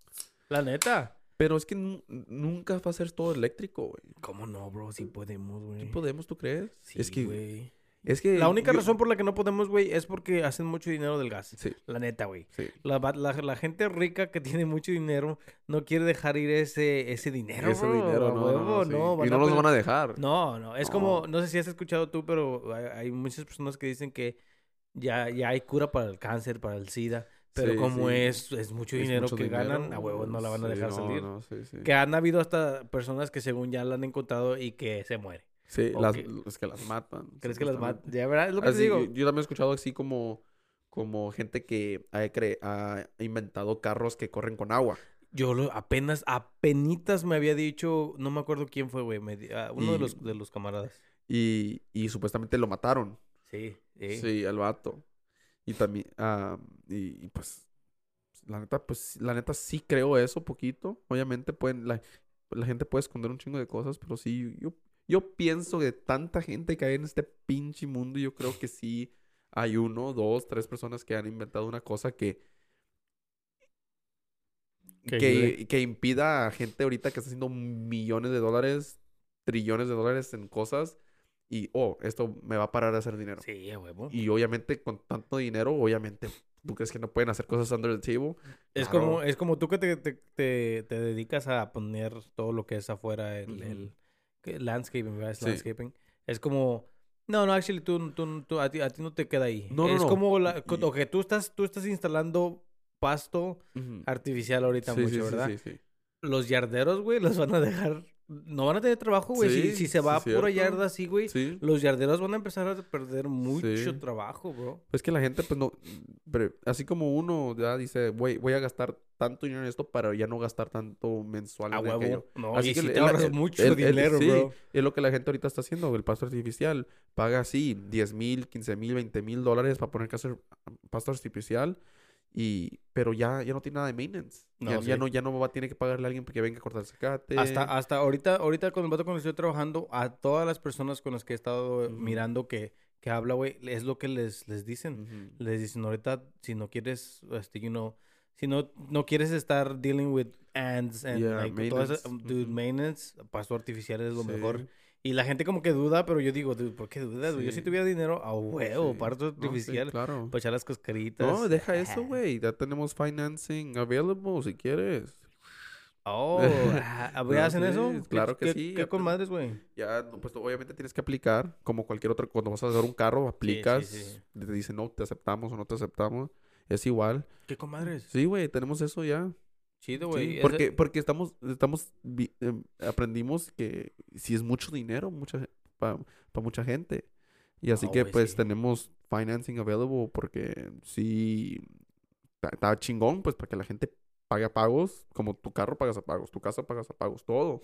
La neta. Pero es que nu- nunca va a ser todo eléctrico, güey. ¿Cómo no, bro? Sí podemos, ¿Sí güey. podemos, tú crees? Sí, es que, güey. Es que La única yo- razón por la que no podemos, güey, es porque hacen mucho dinero del gas. Sí, La neta, güey. sí. La, va- la, la gente rica que tiene mucho dinero no quiere dejar ir ese, ese dinero, Ese bro. dinero, no, no, huevo, no, sí. no, y no los van a dejar. No, no. Es No. como, no sé si has escuchado tú, pero hay, hay muchas personas que dicen que ya, ya hay cura para el cáncer, para el SIDA. Pero Sí, como sí. es, es mucho Es dinero mucho que dinero, ganan, a huevos no la van a sí, dejar no, salir. no, sí, sí. Que han habido hasta personas que según ya la han encontrado y que se muere. Sí, las, que- es que las matan. ¿Crees que las matan? Ya, ¿verdad? Es lo que te digo. Yo, yo también he escuchado así como, como gente que ha, cre- ha inventado carros que corren con agua. Yo lo, apenas, apenitas me había dicho, no me acuerdo quién fue, güey. me ah, uno de los, de los camaradas. Y, y supuestamente lo mataron. Sí, sí. Sí, al vato. Y también, ah, y, y pues, la neta, pues, la neta sí creo eso poquito. Obviamente pueden, la, la gente puede esconder un chingo de cosas, pero sí, yo, yo pienso que tanta gente que hay en este pinche mundo, yo creo que sí hay uno, dos, tres personas que han inventado una cosa que, Que que, impida a gente ahorita que está haciendo millones de dólares, trillones de dólares en cosas y, oh, esto me va a parar de hacer dinero. Sí, huevo. Y obviamente con tanto dinero, obviamente, ¿tú crees que no pueden hacer cosas under the table? Es Claro. como, es como tú que te, te, te, te dedicas a poner todo lo que es afuera, el, landscaping, ¿verdad? Es Sí. landscaping. Es como, no, no, actually, tú, tú, tú- a, ti, a ti no te queda ahí. No, no, es no. como, la, Y- tú estás, tú estás instalando pasto artificial ahorita Sí, mucho, sí, ¿verdad? sí, sí. Los yarderos, güey, los van a dejar, no van a tener trabajo, güey. si, Sí, si se va sí, pura cierto. yarda así, güey, Sí. los yarderos van a empezar a perder mucho trabajo, bro. Pues que la gente, pues no. Pero así como uno ya dice, voy, voy a gastar tanto dinero en esto para ya no gastar tanto mensual A huevo. No, Así y que si te el- mucho el- el- dinero, bro. Es lo que la gente ahorita está haciendo. El pasto artificial paga así 10 mil, 15 mil, 20 mil dólares para poner que hacer pasto artificial. Y, pero ya, ya no tiene nada de maintenance. No, ya, ya sí. no, ya no va a tener que pagarle a alguien porque venga a cortar el zacate. Hasta, hasta ahorita, ahorita con el vato con el que estoy trabajando, a todas las personas con las que he estado Ujú. mirando que, que habla, güey, es lo que les, les dicen. Ujú. Les dicen, ahorita, si no quieres, este, you know, si no, no quieres estar dealing with ants and Yeah, like, maintenance. dude, Ujú. maintenance, pasto artificial es lo Sí. mejor. Y la gente como que duda, pero yo digo, dude, ¿por qué dudas? Yo si Sí. tuviera dinero, a huevo, Sí. No, sí, artificial, claro. para echar las cascaritas. No, deja eso, güey. Ya tenemos financing available si quieres. Oh, ah, ¿güey, No, ¿hacen eso? claro que ¿Qué- sí, ¿Qué con madres, güey? Ya, pues obviamente tienes que aplicar como cualquier otro. Cuando vas a hacer un carro, aplicas. Te dicen, no, te aceptamos o no te aceptamos. Es igual. ¿Qué con madres? Sí, güey, tenemos eso ya. Chido, Sí, güey. Es- porque, porque estamos, estamos, vi- em, aprendimos que si es mucho dinero, mucha, para mucha gente. Y así No, que güey, pues sí. tenemos financing available porque sí, está- chingón, pues para que la gente pague a pagos, como tu carro pagas a pagos, tu casa pagas a pagos, todo.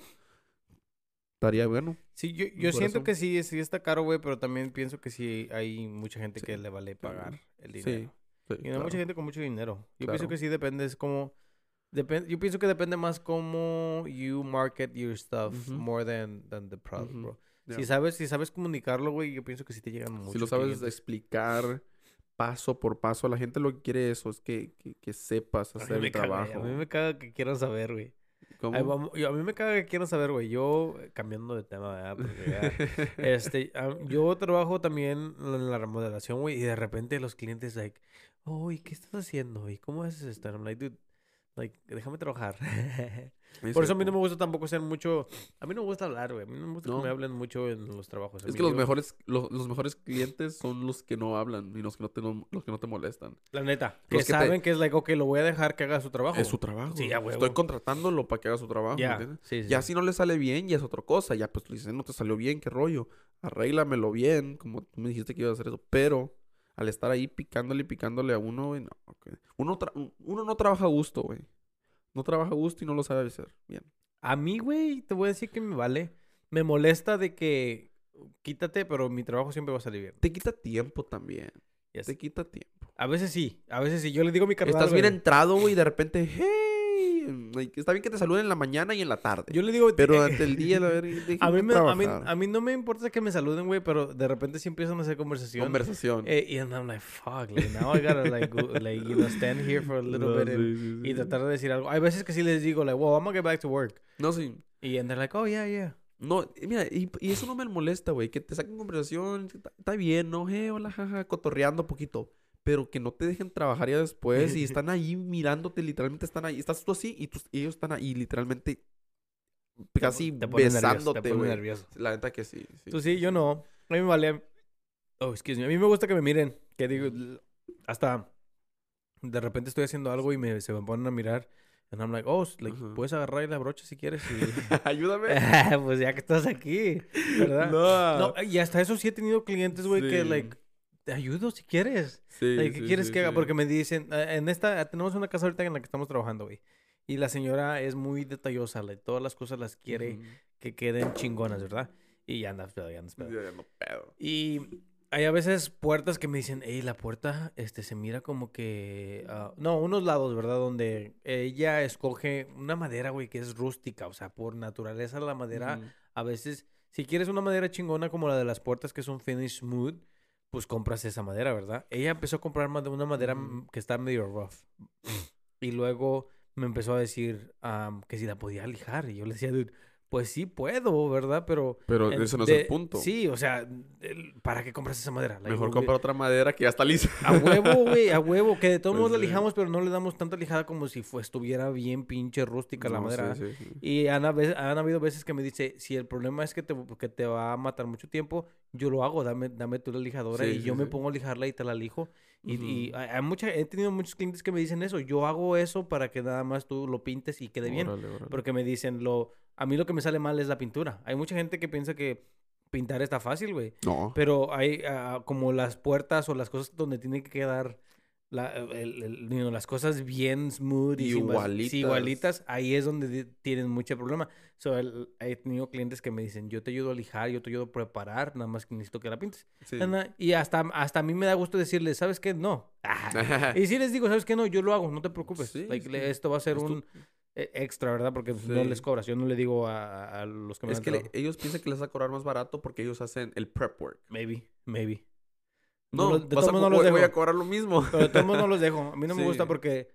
Estaría bueno. Sí, yo, yo siento eso. que sí, sí está caro, güey, pero también pienso que sí hay mucha gente Sí, que le vale pagar el Sí, dinero. sí, y no hay mucha claro. gente con mucho dinero. Yo pienso Claro. que sí depende, es como... Depende, yo pienso que depende más cómo you market your stuff Ujú. more than, than the product, Ujú, bro. ya. Si sabes, si sabes comunicarlo, güey, yo pienso que sí te llegan muchos Si lo sabes clientes. explicar paso por paso, la gente lo que quiere eso, es que, que, que sepas hacer el caga, trabajo. A mí me caga que quieran saber, güey. Yo- a mí me caga que quieran saber, güey. Yo, eh, cambiando de tema, ¿verdad? Porque ya, Este, ah, yo trabajo también en la remodelación, güey, y de repente los clientes, like, oh, ¿y qué estás haciendo? ¿Y cómo haces esto? I'm like, dude, like, déjame trabajar. Es Por eso a mí no me gusta tampoco ser mucho... A mí no me gusta hablar, güey. A mí no me gusta No. que me hablen mucho en los trabajos. A Es mí que los yo- mejores, los, los mejores clientes son los que no hablan y los que no te, no- los que no te molestan. La neta. Los que saben que es like, ok, lo voy a dejar que haga su trabajo. Es su trabajo. Sí, a huevo. Estoy contratándolo para que haga su trabajo. ¿me Ya, entiendes? sí, sí, Ya sí. si no le sale bien, ya es otra cosa. Ya pues tú dices, no te salió bien, qué rollo. Arréglamelo bien, como tú me dijiste que ibas a hacer eso. Pero al estar ahí picándole y picándole a uno, güey, no. ok. Uno, tra- uno no trabaja a gusto, güey. No trabaja a gusto y no lo sabe hacer bien. A mí, güey, te voy a decir que me vale. Me molesta de que quítate, pero mi trabajo siempre va a salir bien. Te quita tiempo también. Yes. Te quita tiempo. A veces sí, a veces sí. Yo le digo a mi carnal, Estás bien güey, entrado, güey, y de repente, hey. Like, Está bien que te saluden en la mañana y en la tarde. Yo le digo... Pero eh, durante el día, la verga, a, mí me- a, mí, a mí no me importa que me saluden, güey, pero de repente sí empiezan a hacer conversación. Conversación. Eh, y I'm like, fuck, like, now I gotta, like, go- like, you know, stand here for a little No, bit and- sí, sí, y sí. tratar de decir algo. Hay veces que sí les digo, like, well, I'm gonna get back to work. No, sí. Y and they're like, oh, yeah, yeah. No, mira, y, y eso no me molesta, güey. Que te saquen conversación, está, bien, ¿no? Eh, hola, jaja, cotorreando poquito. Pero que no te dejen trabajar ya después y están ahí mirándote, literalmente están ahí. Estás tú así y, tus- y ellos están ahí, literalmente casi Te besándote, güey. nervioso. La neta que sí. sí. Tú sí, yo no. A mí me vale. Oh, excuse me. A mí me gusta que me miren. Que digo, hasta de repente estoy haciendo algo y me, se me ponen a mirar. And I'm like, oh, like, Ajá. puedes agarrar la brocha si quieres. Y... Ayúdame. pues ya que estás aquí, ¿verdad? No. No, y hasta eso sí he tenido clientes, güey, que, Sí. like, te ayudo si quieres. Sí, ¿Qué sí, quieres sí, que haga? Porque me dicen, eh, en esta, tenemos una casa ahorita en la que estamos trabajando, güey. Y la señora es muy detallosa, like, todas las cosas las quiere que queden chingonas, ¿verdad? Y ya andas pedo, ya andas pedo. Ya, pedo. Y hay a veces puertas que me dicen, hey, la puerta este, se mira como que... ah, no, unos lados, ¿verdad? Donde ella escoge una madera, güey, que es rústica. O sea, por naturaleza la madera, a veces, si quieres una madera chingona como la de las puertas, que es un finish smooth, pues compras esa madera, ¿verdad? Ella empezó a comprar ma- de una madera mm, que está medio rough. y luego me empezó a decir que si la podía lijar. Y yo le decía, dude, pues sí puedo, ¿verdad? Pero... Pero ese no es el punto. Sí, o sea, el- ¿para qué compras esa madera? Mejor comprar otra madera que ya está lisa. A huevo, güey, a huevo. Que de todos Pues modos la lijamos, pero no le damos tanta lijada como si fue, estuviera bien pinche rústica la No, madera. sí, sí. Y han, habido veces que me dice, si el problema es que te, que te va a matar mucho tiempo, yo lo hago, dame, dame tú la lijadora y yo me pongo a lijarla y te la lijo. Y, y hay, hay mucha, he tenido muchos clientes que me dicen eso, yo hago eso para que nada más tú lo pintes y quede bien. Órale. Porque me dicen, lo, a mí lo que me sale mal es la pintura. Hay mucha gente que piensa que pintar está fácil, güey. No. Pero hay ah, como las puertas o las cosas donde tiene que quedar la- el- el- las cosas bien smooth y sí, Igualitas. igualitas, ahí es donde tienen mucho problema. So, el- he tenido clientes que me dicen, yo te ayudo a lijar, yo te ayudo a preparar, nada más que necesito que la pintes. Sí. Y hasta, hasta a mí me da gusto decirles, ¿sabes qué? No. Ah. y si les digo, ¿sabes qué? No, yo lo hago, no te preocupes. Sí, Like, sí. Esto va a ser Es un eh, extra, ¿verdad? Porque pues, no Sí. les cobras. Yo no le digo a, a los que me Es que le- ellos piensan que les va a cobrar más barato porque ellos hacen el prep work. Maybe, maybe. No, lo- de vas todos a no los voy, voy dejo. a cobrar lo mismo. Pero de todos modos no los dejo. A mí no me gusta porque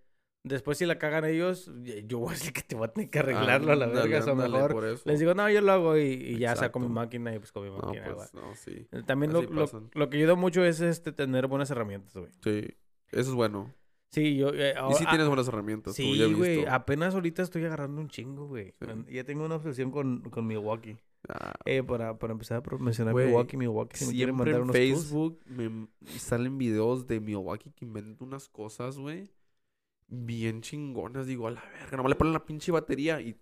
después si la cagan ellos, yo voy a decir que te voy a tener que arreglarlo a la Ándale, verga. O mejor les digo, no, yo lo hago y, y ya saco mi máquina y pues con mi No, máquina. pues, no, sí. Eh, También lo, lo, que ayuda mucho es este tener buenas herramientas, güey. Sí. Eso es bueno. Sí, yo... eh, Y sí ah, tienes buenas herramientas. tú, ya he Sí, güey. visto. Apenas ahorita estoy agarrando un chingo, güey. Sí. Ya tengo una obsesión con, con Milwaukee. Ah, Eh, para, para empezar a promocionar Güey, Milwaukee, Milwaukee, si me quieren Siempre mandar en unos. Facebook me salen videos de Milwaukee que inventan unas cosas, güey. Bien chingonas. Digo, a la verga. Nomás le ponen la pinche batería y...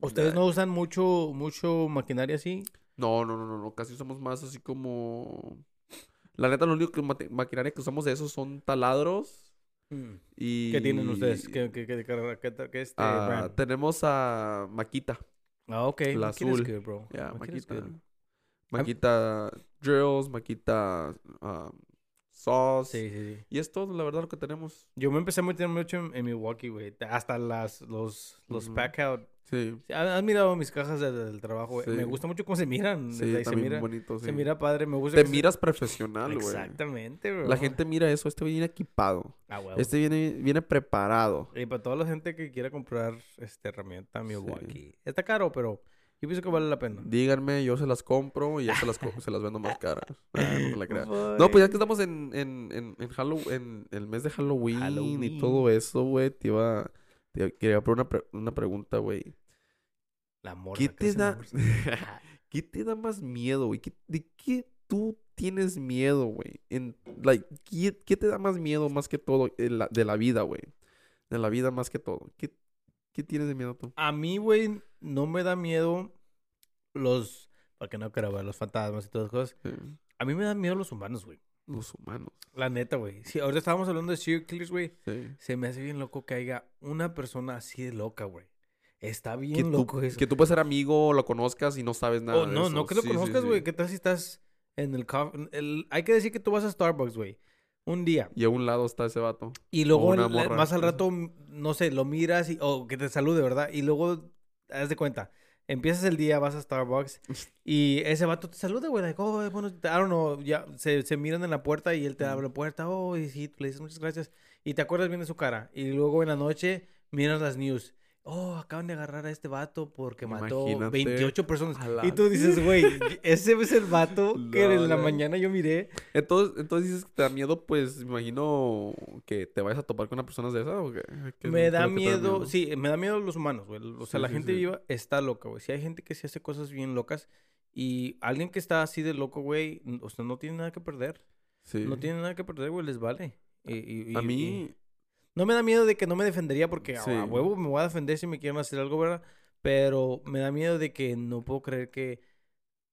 ¿Ustedes no usan mucho, mucho maquinaria así? No, no, no, no, no. Casi usamos más así como... La neta, lo único que maquinaria que usamos de esos son taladros y... ¿Qué tienen ustedes? ¿Qué, qué, qué, qué, qué- qué este Ah, brand? tenemos a Maquita. Ah, ok. la azul. good, bro. Is Maquita. Maquita drills, Maquita um, saws. Sí, sí, sí. Y es todo, la verdad, lo que tenemos. Yo me empecé a meter mucho en, en Milwaukee, güey. Hasta las, los, los Ujú. pack out. Sí, Sí, ¿Has mirado mis cajas de- del trabajo, güey? Sí. Me gusta mucho cómo se miran. sí, se, mira, bonito, sí. se mira padre. Me gusta Te se- miras profesional, güey. Exactamente, bro. La gente mira eso, este viene equipado. Ah, huevo. Este viene, viene preparado. Y para toda la gente que quiera comprar esta herramienta Milwaukee. Está caro, pero Yo pienso que vale la pena. Díganme, yo se las compro y ya se las, se las vendo más caras. Ah, no la pues ya que estamos en, en, en, en, en el mes de Halloween, y Halloween. todo eso, güey, te iba... Te quería poner una, pre- una pregunta, güey. La morsa. ¿Qué ¿qué te da... ¿Qué te da más miedo, güey? ¿Qué- ¿De qué tú tienes miedo, güey? En, like, ¿qué, qué te da más miedo más que todo en la- de la vida, güey? De la vida más que todo. ¿Qué, qué tienes de miedo tú? A mí, güey, no me da miedo los... Porque no quiero ver los fantasmas y todas esas cosas. Sí, A mí me dan miedo los humanos, güey. Los humanos. La neta, güey. Sí, ahorita estábamos hablando de killers, güey. Sí. Se me hace bien loco que haya una persona así de loca, güey. Está bien Que tú, loco eso. que tú puedes ser amigo, lo conozcas y no sabes nada Oh, de no, eso. no que lo Sí, sí, conozcas, sí. güey. ¿Qué tal si estás en el, el... Hay que decir que tú vas a Starbucks, güey. Un día. Y a un lado está ese vato. Y luego una el- morra. más al rato, no sé, lo miras y, o que te salude, ¿verdad? Y luego, haz de cuenta, empiezas el día, vas a Starbucks y ese vato te saluda, güey, like, oh, bueno, I don't know, ya se, se miran en la puerta y él te abre la puerta, oh, y sí, tú le dices muchas gracias y te acuerdas bien de su cara. Y luego en la noche miras las news. Oh, acaban de agarrar a este vato porque mató Imagínate. 28 personas. A la- Y tú dices, güey, ese es el vato que en la no. mañana yo miré. Entonces, entonces dices que te da miedo, pues imagino que te vayas a topar con una persona de esas o qué? ¿Qué es Me da miedo, sí, me da miedo los humanos, güey. O sea, Sí, la sí, gente sí. viva está loca, güey. Si hay gente que se hace cosas bien locas y alguien que está así de loco, güey, o sea, no tiene nada que perder. Sí. No tiene nada que perder, güey, les vale. Y, y- A mí, No me da miedo de que no me defendería porque a- Sí. a huevo me voy a defender si me quieren hacer algo, ¿verdad? Pero me da miedo de que no puedo creer que...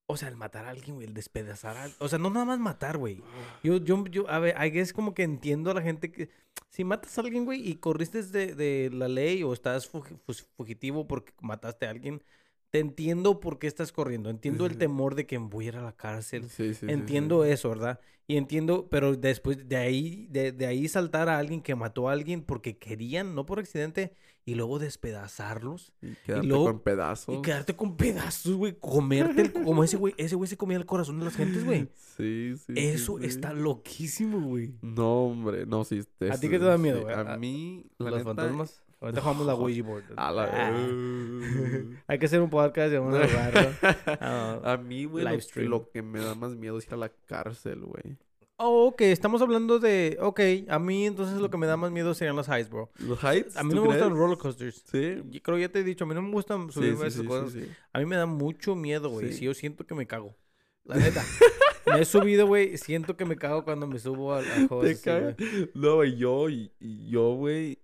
O sea, el matar a alguien, güey, el despedazar a alguien. O sea, no nada más matar, güey. Yo, yo, yo, a ver, es como que entiendo a la gente que si matas a alguien, güey, y corriste de, de la ley o estás fus- fugitivo porque mataste a alguien, te entiendo por qué estás corriendo. Entiendo el temor de que voy a ir a la cárcel. sí, sí. Entiendo eso, ¿verdad? Y entiendo, pero después de ahí, de, de ahí saltar a alguien que mató a alguien porque querían, no por accidente, y luego despedazarlos Y quedarte luego- con pedazos. y quedarte con pedazos, güey, comerte el, como ese güey, ese güey se comía el corazón de las gentes, güey. Sí, sí. Eso está loquísimo, güey. No, hombre, no, sí. ¿A ti es- qué te da miedo, güey? A A- mí, la Los neta, fantasmas. Ahorita jugamos la. Ouija board. A la... Ah. Hay que hacer un podcast y vamos a jugarlo. Ah. A mí, güey, lo, que me da más miedo es ir a la cárcel, güey. Oh, ok, estamos hablando de. Ok, a mí entonces lo que me da más miedo serían los highs, bro. ¿Los heights? A mí ¿tú no me gustan los roller coasters. Sí. Yo creo que ya te he dicho, a mí no me gustan subirme sí, a esas sí, cosas. A mí me da mucho miedo, güey. Sí. Si yo siento que me cago. La neta. me he subido, güey. Siento que me cago cuando me subo al, al juego. No, güey, yo, yo, güey,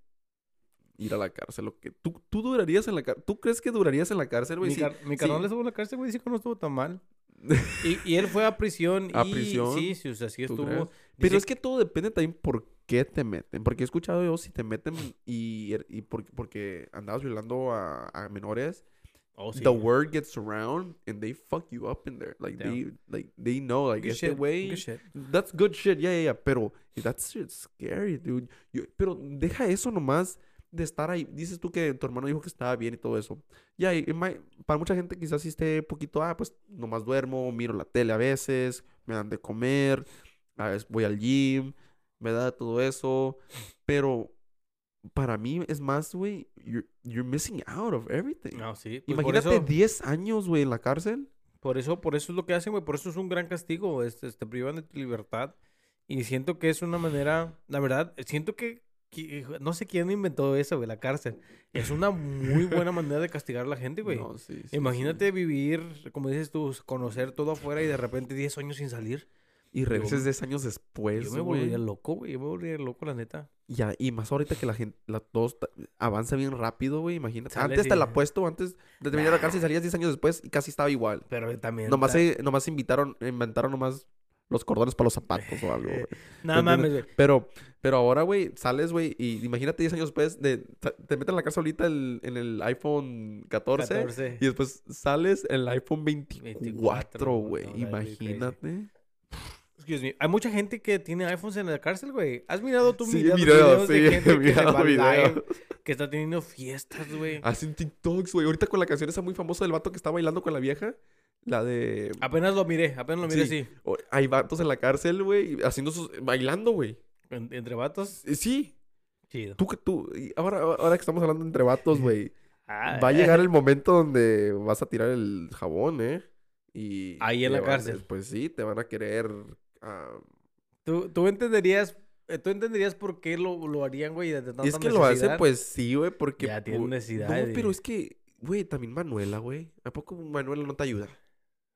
ir a la cárcel. Lo que, ¿tú, ¿Tú durarías en la cárcel? ¿Tú crees que durarías en la cárcel, güey? Mi, Sí, car- mi carnal sí. le estuvo en la cárcel, güey. Dice que no estuvo tan mal. Y, y él fue a prisión. ¿A y, prisión? Sí, sí, o sea, sí ¿Tú estuvo. Dice Pero es que todo depende también por qué te meten. Porque he escuchado yo, si te meten y, y por- porque andabas violando a, a menores, Oh, sí. the word gets around and they fuck you up in there. Like, Damn. they, like, they know, like, Good este shit, güey... good shit. That's good shit, yeah, yeah, yeah. Pero that's shit scary, dude. Yo- pero deja eso nomás de estar ahí. Dices tú que tu hermano dijo que estaba bien y todo eso. Ya, y- para mucha gente quizás sí esté poquito, ah, pues nomás duermo, miro la tele a veces, me dan de comer, a veces voy al gym, me da todo eso. Pero para mí es más, güey, you're, you're missing out of everything. No, sí. pues Imagínate eso- 10 años, güey, en la cárcel. Por eso, por eso es lo que hacen, güey. Por eso es un gran castigo. Este, te privan de tu libertad. Y siento que es una manera, la verdad, siento que- no sé quién inventó eso, güey, la cárcel. Es una muy buena manera de castigar a la gente, güey. No, sí, sí, sí. Imagínate vivir, como dices tú, conocer todo afuera y de repente 10 años sin salir. Y regreses Yo- 10 años después, Yo me güey. volvería loco, güey. Yo me volvería loco, la neta. Ya, y más ahorita que la gente, la, ta- avanza bien rápido, güey, imagínate. Antes te y- la puesto, antes de terminar la cárcel salías 10 años después y casi estaba igual. Pero también. Nomás, se- nomás invitaron, inventaron nomás los cordones para los zapatos o algo, güey. No ¿me mames, güey. Pero, pero ahora, güey, sales, güey, y imagínate 10 años después de... Te meten en la cárcel ahorita el- en el iPhone 14, 14. y después sales en el iPhone 24, 24, güey. no. Imagínate. Excuse me. Hay mucha gente que tiene iPhones en la cárcel, güey. ¿Has mirado tú Sí, videos, videos, videos de sí, gente que mirado live, videos. que está teniendo fiestas, güey? Hacen TikToks, güey. Ahorita con la canción esa muy famosa del vato que está bailando con la vieja. La de... Apenas lo miré, apenas lo miré Sí. Hay vatos en la cárcel, güey, haciendo sus... bailando, güey. En- entre vatos, Eh, Sí, chido. tú que tú... ahora, ahora que estamos hablando entre vatos, güey. Ah, Va a llegar el momento donde vas a tirar el jabón, ¿eh? Y Ahí en la cárcel. Pues sí, te van a querer. ah, ¿Tú, tú entenderías, eh, tú entenderías por qué lo, lo harían, güey, de tanta es que lo hacen, pues sí, güey, porque. Ya tienen necesidad No, pero es que, güey, también Manuela, güey. ¿A poco Manuela no te ayuda?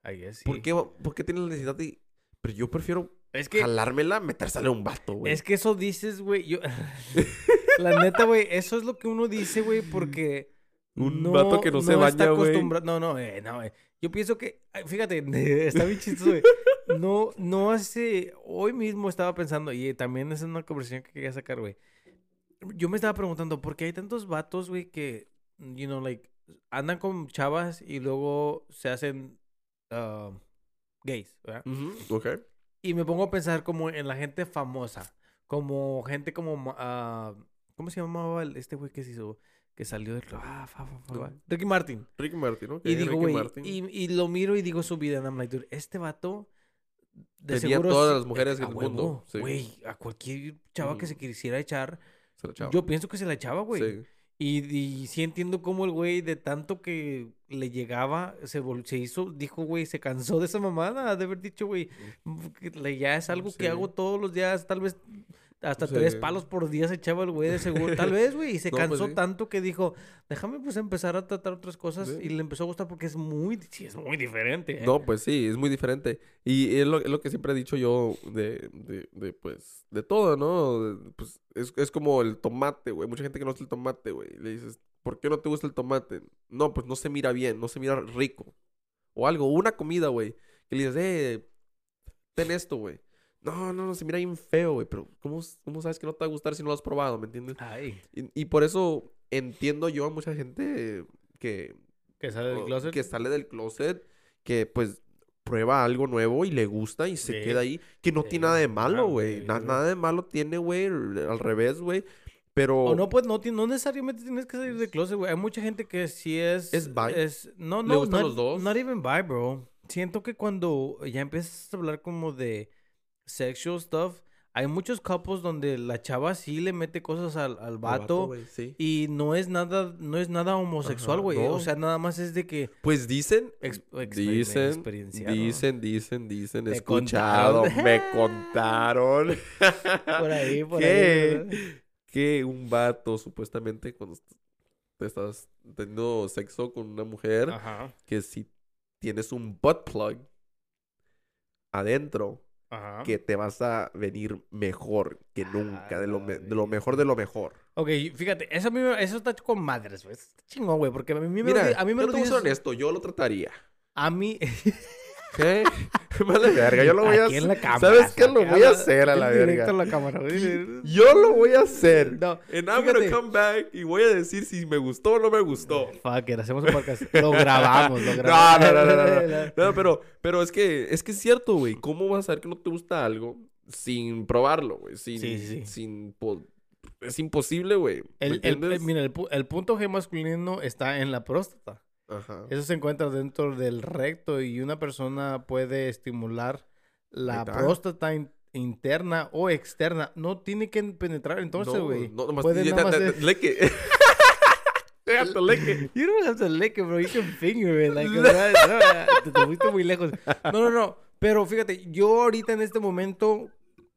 I guess, ¿Por, qué, ¿Por qué tienes la necesidad de.? Pero yo prefiero Es que, jalármela, metérsela a un vato, güey. es que eso dices, güey, yo... la neta, güey, eso es lo que uno dice, güey, porque... Un vato que no se está baña, güey. No, no, eh, no, eh. Yo pienso que, fíjate, está bien chistoso, güey. No, no hace, hoy mismo estaba pensando, y también es una conversación que quería sacar, güey. Yo me estaba preguntando, ¿por qué hay tantos vatos, güey, que, you know, like, andan con chavas y luego se hacen ah, gays, ¿verdad? Ujú, ok. Y me pongo a pensar como en la gente famosa, como gente como, ah, ¿cómo se llamaba este güey que se hizo, que salió del club? Ah, fa. Ricky Martin. Ricky Martin, ¿no? Y digo, güey, y, y lo miro y digo su vida, I'm like, dude, este vato de Tenía seguro todas las mujeres del mundo, huevo, sí. Güey, a cualquier chava que se quisiera echar, Se la echaba. yo pienso que se la echaba, güey. Sí. Y, y sí entiendo cómo el güey de tanto que le llegaba, se, vol- se hizo, dijo, güey, se cansó de esa mamada, de haber dicho, güey, que le- ya es algo Sí. que hago todos los días, tal vez hasta Sí. tres palos por día se echaba el güey de seguro, tal vez, güey, y se No, pues cansó sí. tanto que dijo, déjame pues empezar a tratar otras cosas Sí. y le empezó a gustar porque es muy, sí, es muy diferente. ¿eh? No, pues sí, es muy diferente. Y es lo, es lo que siempre he dicho yo de, de, de, pues, de todo, ¿no? Pues es, es como el tomate, güey. Mucha gente que no gusta el tomate, güey. Le dices, ¿por qué no te gusta el tomate? No, pues no se mira bien, no se mira rico. O algo, una comida, güey. Que le dices, eh, ten esto, güey. No, no, no, se mira bien feo, güey. Pero ¿cómo, ¿cómo sabes que no te va a gustar si no lo has probado, me entiendes? Ay, Y, y por eso entiendo yo a mucha gente que, que sale del o- closet. que sale del closet, que pues prueba algo nuevo y le gusta y se queda ahí, que no tiene nada de malo, güey. güey, Na- güey. nada de malo tiene, güey, al revés, güey. Pero O no, pues no, no necesariamente tienes que salir del closet, güey. Hay mucha gente que sí es. ¿Es bi? es- no, ¿Le no, gustan not- los dos? Not even bi, bro. Siento que cuando ya empiezas a hablar como de sexual stuff, hay muchos couples donde la chava sí le mete cosas al, al vato. sí. y no es nada, no es nada homosexual, güey. no. O sea, nada más es de que Pues dicen, ex- dicen, dicen, dicen, dicen, Me escuchado, contaron. me contaron. Por ahí, por ahí. ¿Qué? ¿verdad? que un vato, supuestamente, cuando te estás teniendo sexo con una mujer, Ajá, que si tienes un butt plug adentro, ajá. que te vas a venir mejor que nunca, de lo, me- Ah, de lo mejor de lo mejor. Ok, fíjate, eso, a mí me- eso está con madres, güey. Está chingón, güey, porque a mí me, Mira, lo, a mí me yo lo te voy a dices... ser honesto, yo lo trataría. A mí... ¿Qué? Vale verga, yo lo voy a en la hacer. cámara, ¿Sabes qué? Lo voy a hacer a la directo verga. a la cámara. Yo lo voy a hacer. No, And I'm fíjate. gonna come back y voy a decir si me gustó o no me gustó. Fuck it, hacemos un podcast. Lo grabamos, lo grabamos. no, no, no, no, no. No, pero, pero es que es que es cierto, güey. ¿Cómo vas a saber que no te gusta algo sin probarlo, güey? Sin, Sí, sí, sin es imposible, güey. ¿Me El, el- mira, el punto G masculino está en la próstata. Ajá. Eso se encuentra dentro del recto y una persona puede estimular la próstata in- interna o externa. No tiene que penetrar entonces, No, güey. No, nomás puede nada más ser- lick it. Déjate, lick it. You don't have to lick it, bro. You can finger it. Like, no, te fuiste muy lejos. No, no, no. Pero fíjate, yo ahorita en este momento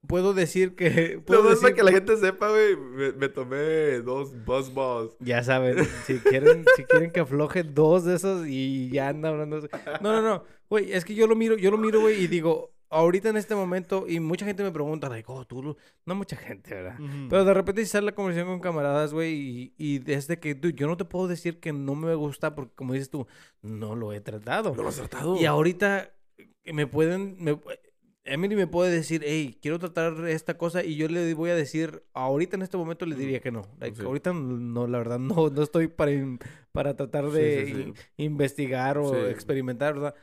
puedo decir que... Puedo para decir que la gente sepa, güey, me, me tomé dos buzz balls. Ya saben, si quieren, si quieren que afloje dos de esos y ya anda hablando. No, no, no. Güey, es que yo lo miro, yo lo miro, güey, y digo, ahorita en este momento, y mucha gente me pregunta, like, oh, tú, lo-". no mucha gente, ¿verdad? Pero de repente si sale la conversación con camaradas, güey, y, y desde que, dude, yo no te puedo decir que no me gusta porque, como dices tú, no lo he tratado. No lo has tratado. Y ahorita me pueden, me- Emily me puede decir, hey, quiero tratar esta cosa y yo le voy a decir, ahorita en este momento le diría que no. Like, Sí. Ahorita no, la verdad, no, no estoy para, in- para tratar de sí, sí. in- investigar o experimentar, ¿verdad?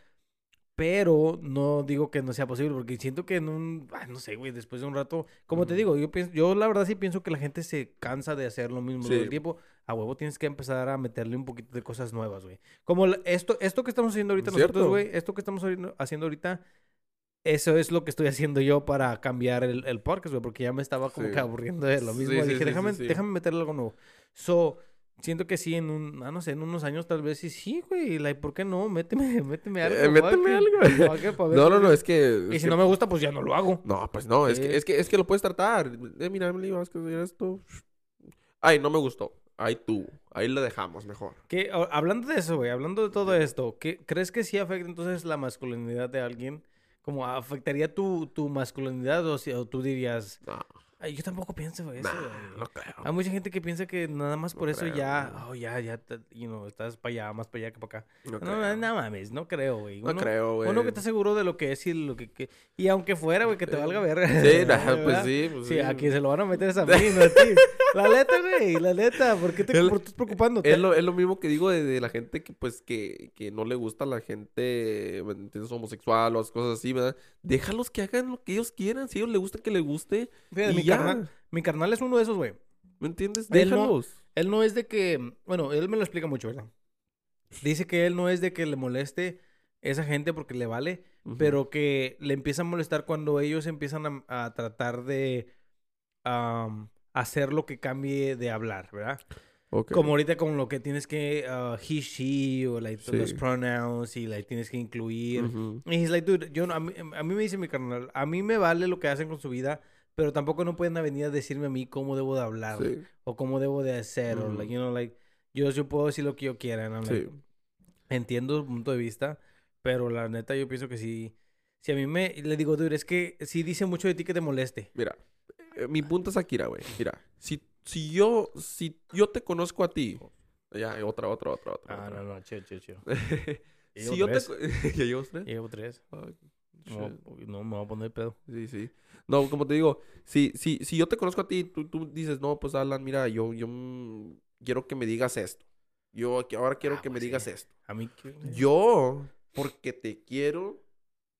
Pero no digo que no sea posible porque siento que en un, ay, no sé, güey, después de un rato, como te Ujú. digo, yo pienso, yo la verdad sí pienso que la gente se cansa de hacer lo mismo todo el tiempo. A huevo tienes que empezar a meterle un poquito de cosas nuevas, güey. Como la- esto, esto que estamos haciendo ahorita nosotros, Cierto. güey, esto que estamos haciendo ahorita, eso es lo que estoy haciendo yo para cambiar el, el podcast, güey, porque ya me estaba como Sí. que aburriendo de lo mismo. sí, Dije, sí, déjame, déjame meterle algo nuevo. So, siento que sí, en un, ah, no sé, en unos años tal vez sí, sí, güey. Like, ¿por qué no? Méteme, méteme algo. Eh, méteme algo. fuck it, pa' ver No, no, no, es que... Y es si que- no me gusta, pues ya no lo hago. No, pues no, es, que, es, que, es que lo puedes tratar. Eh, mira, Emily, vas a hacer esto. Ay, no me gustó. Ahí tú. Ahí le dejamos mejor. Que, o- hablando de eso, güey, hablando de todo esto, ¿qué, ¿crees que sí afecta entonces la masculinidad de alguien? Como afectaría tu, tu masculinidad o, si, o tú dirías, "Ay, yo tampoco pienso eso, nah, güey". no creo. Hay mucha gente que piensa que nada más No por eso creo, ya, no. oh, ya, ya, you know, estás para allá, más para allá que para acá. No No, no, no mames, no creo, güey. No creo, güey. Uno que está seguro de lo que es y lo que... que- y aunque fuera, güey, que te Sí. valga verga. Sí, nah, pues sí, pues Sí, sí. a quien se lo van a meter es a mí, no a ti. La neta, güey, la neta. ¿Por qué te El- por qué estás preocupando? Es lo, es lo mismo que digo de, de la gente que, pues, que, que no le gusta a la gente, ¿me entiendes? Homosexual o las cosas así, ¿verdad? Déjalos que hagan lo que ellos quieran. Si a ellos les gusta que les guste, Fíjate, y mi, ya. carnal, mi carnal es uno de esos, güey. ¿me entiendes? Él no- Déjalos. Él no es de que... Bueno, él me lo explica mucho, ¿verdad? Dice que él no es de que le moleste esa gente porque le vale, Ujú. pero que le empieza a molestar cuando ellos empiezan a, a tratar de am, hacer lo que cambie de hablar, ¿verdad? Ok. Como ahorita con lo que tienes que uh, he, she o like, los Sí. pronouns y like, tienes que incluir. Ujú. Y he's like, dude, yo, a, mí, a mí me dice mi carnal, a mí me vale lo que hacen con su vida, pero tampoco no pueden venir a decirme a mí cómo debo de hablar Sí. o cómo debo de hacer o Ujú. like, you know, like, yo, yo puedo decir lo que yo quiera. I'm like, Sí. entiendo el punto de vista, pero la neta yo pienso que sí. Si a mí me, le digo, dude, es que sí dice mucho de ti que te moleste. Mira, eh, mi punto es Akira, güey. Mira, si, si yo, si yo te conozco a ti, ya, otra, otra, otra, otra. Ah, otra. no, no, chill, chill, chill. si yo te, co- ¿Ya llevas tres? Llevo tres. Fuck, No, no me voy a poner pedo. Sí, sí. No, como te digo, si, si, si yo te conozco a ti, tú, tú dices, no, pues Alan, mira, yo, yo mm, quiero que me digas esto. Yo ahora quiero Ah, que me pues digas esto. A mí que... Yo, porque te quiero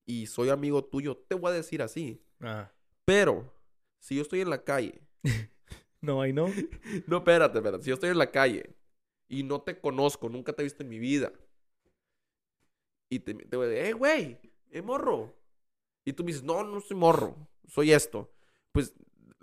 y soy amigo tuyo, te voy a decir así. Ah. Pero, si yo estoy en la calle, No, ahí no. no, espérate, espérate, si yo estoy en la calle y no te conozco, nunca te he visto en mi vida, y te, te voy a decir, eh, güey, eh, morro. Y tú me dices, no, no soy morro, soy esto. Pues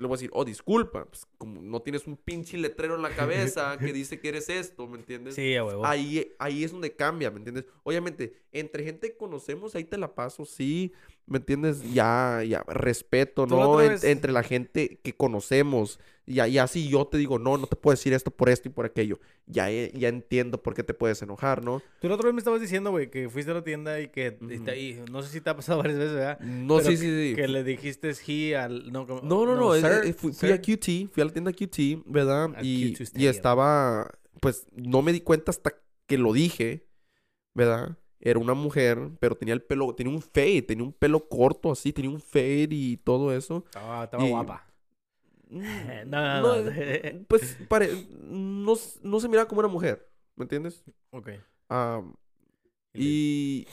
le voy a decir, oh, disculpa, pues como no tienes un pinche letrero en la cabeza que dice que eres esto, ¿me entiendes? Sí, a huevo. Ahí, ahí es donde cambia, ¿me entiendes? Obviamente, entre gente que conocemos, ahí te la paso, sí, ¿me entiendes? Ya, ya, respeto, la ¿no? En- entre la gente que conocemos, y, y así yo te digo, no, no te puedo decir esto por esto y por aquello. Ya, eh, ya entiendo por qué te puedes enojar, ¿no? Tú la otra vez me estabas diciendo, güey, que fuiste a la tienda y que... Ujú. te- y no sé si te ha pasado varias veces, ¿verdad? No, Pero sí, sí, sí. Que le dijiste he al... No, como- No, no, no, es- sir, eh, fui, fui a. QT, fui a la tienda QT, ¿verdad? Al Y, Q2 y estaba, pues no me di cuenta hasta que lo dije, ¿verdad? Era una mujer, pero tenía el pelo, tenía un fade, tenía un pelo corto así, tenía un fade y todo eso. Estaba, estaba Y- guapa. No, no, no. eh, Pues pare- no, no se miraba como una mujer, ¿me entiendes? Ok. Am, y,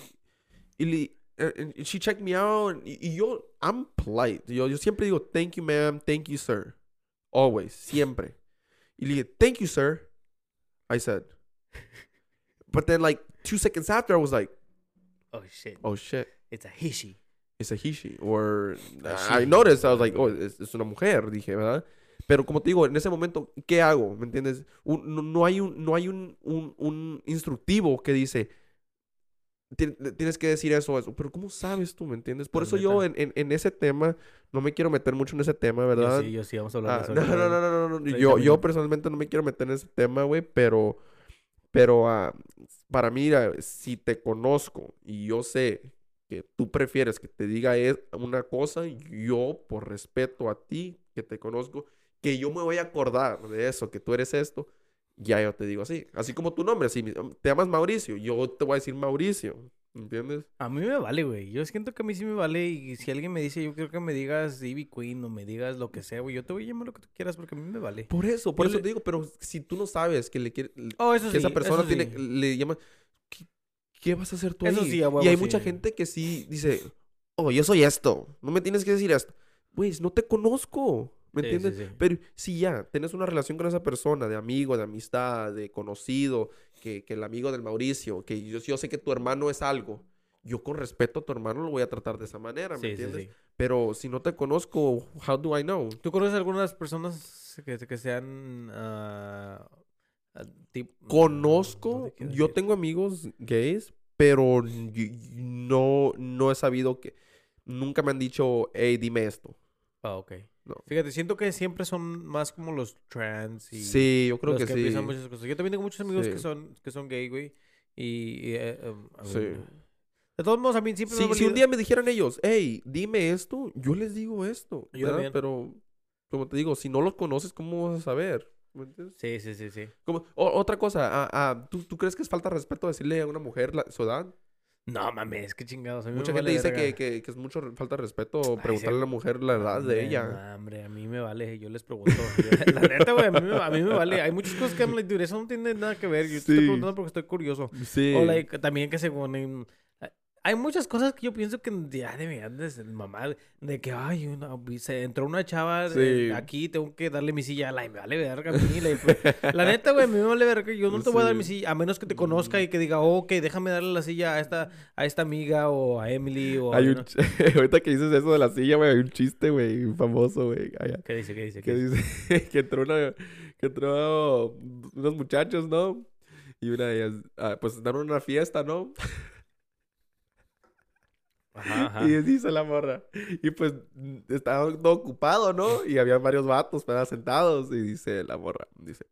y eh, eh, she checked me out y, y yo I'm polite yo, yo siempre digo thank you ma'am thank you sir always siempre y le dije thank you sir I said but then like two seconds after I was like Oh, shit. oh shit. It's a he, she. it's a he she or I noticed I was like oh es, es una mujer dije verdad pero como te digo en ese momento qué hago me entiendes Un- no, no hay un no hay un, un, un instructivo que dice "Tien- tienes que decir eso eso pero cómo sabes tú me entiendes por La eso yo neta. en, en, en ese tema no me quiero meter mucho en ese tema Yo verdad sí, yo sí, vamos a hablar Ah, de eso. no, no, no, no, no, no, Yo, yo personalmente no me quiero meter en ese tema, güey, pero, pero ah, para mí, si te conozco y yo sé que tú prefieres que te diga una cosa, yo, por respeto a ti, que te conozco, que yo me voy a acordar de eso, que tú eres esto, ya yo te digo así. Así como tu nombre, si te llamas Mauricio, yo te voy a decir Mauricio, ¿entiendes? A mí me vale, güey. Yo siento que a mí sí me vale. Y si alguien me dice, yo quiero que me digas Ivy Queen o me digas lo que sea, güey. Yo te voy a llamar lo que tú quieras porque a mí me vale. Por eso, por Yo eso le- te digo, pero si tú no sabes que le quiere, Oh, eso que sí. esa persona eso tiene, sí. le llama, ¿qué, qué vas a hacer tú Eso ahí? sí, a huevo, y hay mucha gente que sí dice, oh, yo soy esto, no me tienes que decir esto. Güey, no te conozco, ¿me entiendes? Pero si ya tienes una relación con esa persona, de amigo, de amistad, de conocido, que, que el amigo del Mauricio, que yo, yo sé que tu hermano es algo, yo con respeto a tu hermano lo voy a tratar de esa manera, ¿me Sí, sí, entiendes? sí. Pero si no te conozco, how do I know? ¿Tú conoces algunas personas que, que sean tip- Conozco, ¿dónde quiero yo tengo amigos gays, pero no, no he sabido que... Nunca me han dicho, hey, dime esto. Ah, ok. No. Fíjate, siento que siempre son más como los trans y Sí, yo creo los que, que, sí. piensan muchas cosas. Yo también tengo muchos amigos que Sí. son que son gay, güey. Y, y, eh, em, a Sí. De todos modos, a mí siempre me Si, un día me dijeran ellos, hey, dime esto, yo les digo esto. Yo ¿verdad? también. Pero, como te digo, si no los conoces, ¿cómo vas a saber? Sí, sí, sí, sí. Como- o- otra cosa, ah, ah, ¿tú, tú crees que es falta de respeto decirle a una mujer la, su edad? No mames, qué chingados. A mí me Mucha vale gente dice que, que, que es mucho falta de respeto Ay, preguntarle a la mujer la edad de ella. no, hombre, a mí me vale, yo les pregunto. Yo- la neta, güey, a mí, me, a mí me vale. Hay muchas cosas que I'm like, dude, eso no tiene nada que ver. Yo te estoy preguntando porque estoy curioso. Sí. O like, también que según hay muchas cosas que yo pienso que ya deberían de ser mamá de que ay una, se entró una chava Sí. aquí tengo que darle mi silla la me vale verga a mí pues, la neta güey a me vale verga yo no te voy a dar mi silla a menos que te conozca y que diga ok déjame darle la silla a esta a esta amiga o a Emily o a- Hay un ¿no? ch- Ahorita que dices eso de la silla, güey, hay un chiste, güey, famoso, güey. ¿qué dice qué dice Que qué dice? que entró una, que entró unos muchachos, ¿no? Y una de ellas, ah, pues en una fiesta, ¿no? Ajá ajá Y dice la morra. Y pues estaba todo ocupado, ¿no? Y había varios vatos, ¿verdad? Sentados. Y dice la morra, dice.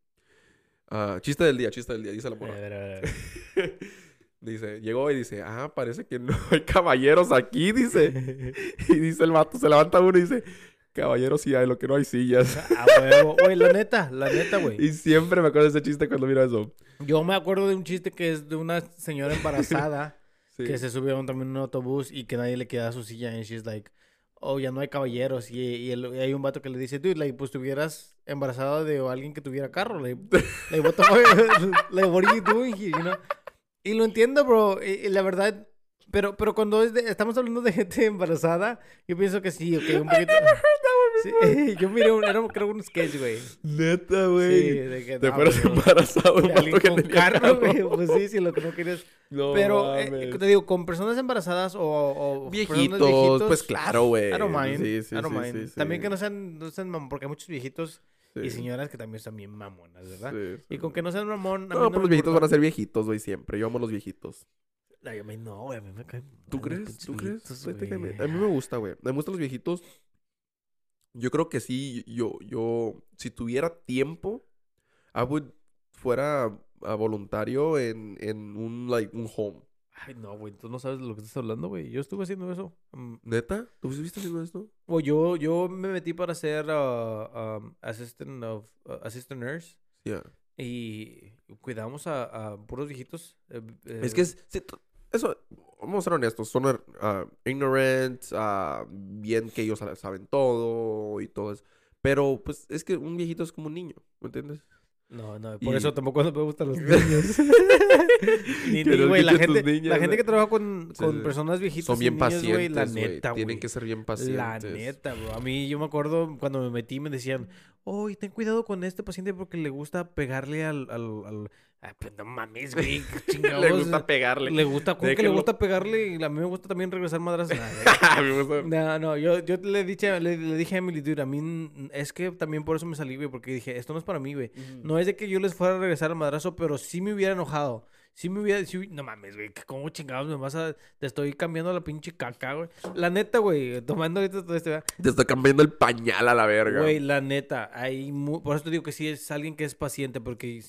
ah, chiste del día, chiste del día, dice la A morra. ver, a ver, a ver. Dice, llegó y dice, ah, parece que no hay caballeros aquí, dice. Y dice el vato, se levanta uno y dice, caballeros sí hay, lo que no hay sillas. a huevo güey la neta la neta güey Y siempre me acuerdo de ese chiste cuando miro eso. yo me acuerdo de un chiste que es de una señora embarazada Sí. que se subieron también en un autobús y que nadie le queda su silla and she's like oh ya no hay caballeros y, y, el- y hay un vato que le dice dude like pues estuvieras embarazada de alguien que tuviera carro like, like what the fuck like what are you doing here you know? y lo entiendo bro y, y la verdad pero pero cuando es de- estamos hablando de gente embarazada yo pienso que sí ok un poquito Sí, yo miré un, era creo un sketch güey Neta, sí güey. de que Te no, fueras pues, embarazado alguien vato que con tenía carro, güey. Pues sí, sí, lo que no querías. No Pero, eh, te digo, con personas embarazadas o, Viejitos, pues claro, güey. I don't mind. Sí, sí, I don't sí, mind. sí, También sí. que no sean, no sean mam- porque hay muchos viejitos y Sí, señoras que también son bien mamonas, ¿verdad? sí, Y sí. con que no sean mamón, a mí No, pero me los viejitos van a ser viejitos, güey, siempre. Yo amo los viejitos. Ay, a mí no, güey, a mí me caen ¿Tú crees? ¿Tú crees? a mí me gusta, güey. Me gustan los viejitos. Yo creo que sí, yo, yo, si tuviera tiempo, I would, fuera a voluntario en, en un, like, un home. Ay, no, güey, tú no sabes de lo que estás hablando, güey. Yo estuve haciendo eso. Mm, ¿Neta? ¿Tú viste haciendo esto? O yo, yo me metí para ser uh, um, assistant of, uh, assistant nurse. Yeah. Y cuidamos a, a puros viejitos. eh, Es eh, que es, sí, t- eso, vamos a ser honestos, son er, ah, ignorant, ah, bien que ellos sa- saben todo y todo eso. Pero, pues, es que un viejito es como un niño, ¿me entiendes? No, no, por Y- eso tampoco me gustan los niños. ni, ni, güey, la gente, niños, la gente que trabaja con, con sí. personas viejitas Son bien niños, güey, pacientes, la güey. neta, Tienen güey. que ser bien pacientes. La neta, bro. A mí, yo me acuerdo cuando me metí, me decían, oh, ten cuidado con este paciente porque le gusta pegarle al... al, al... Ah, pues no mames, güey, chingados. Le gusta pegarle. Le gusta, ¿cómo que le gusta pegarle? Y a mí me gusta también regresar madras. No, no, yo, yo le, dije, le, le dije a Emily, dude, a mí es que también por eso me salí, güey, porque dije, esto no es para mí, güey. No es de que yo les fuera a regresar al madrazo, pero sí me hubiera enojado. Sí me hubiera... sí no mames, güey, ¿cómo chingados me vas a... Te estoy cambiando la pinche caca, güey. La neta, güey, tomando ahorita todo este... Te está cambiando el pañal a la verga. Güey, la neta, hay mu- por eso te digo que sí es alguien que es paciente, porque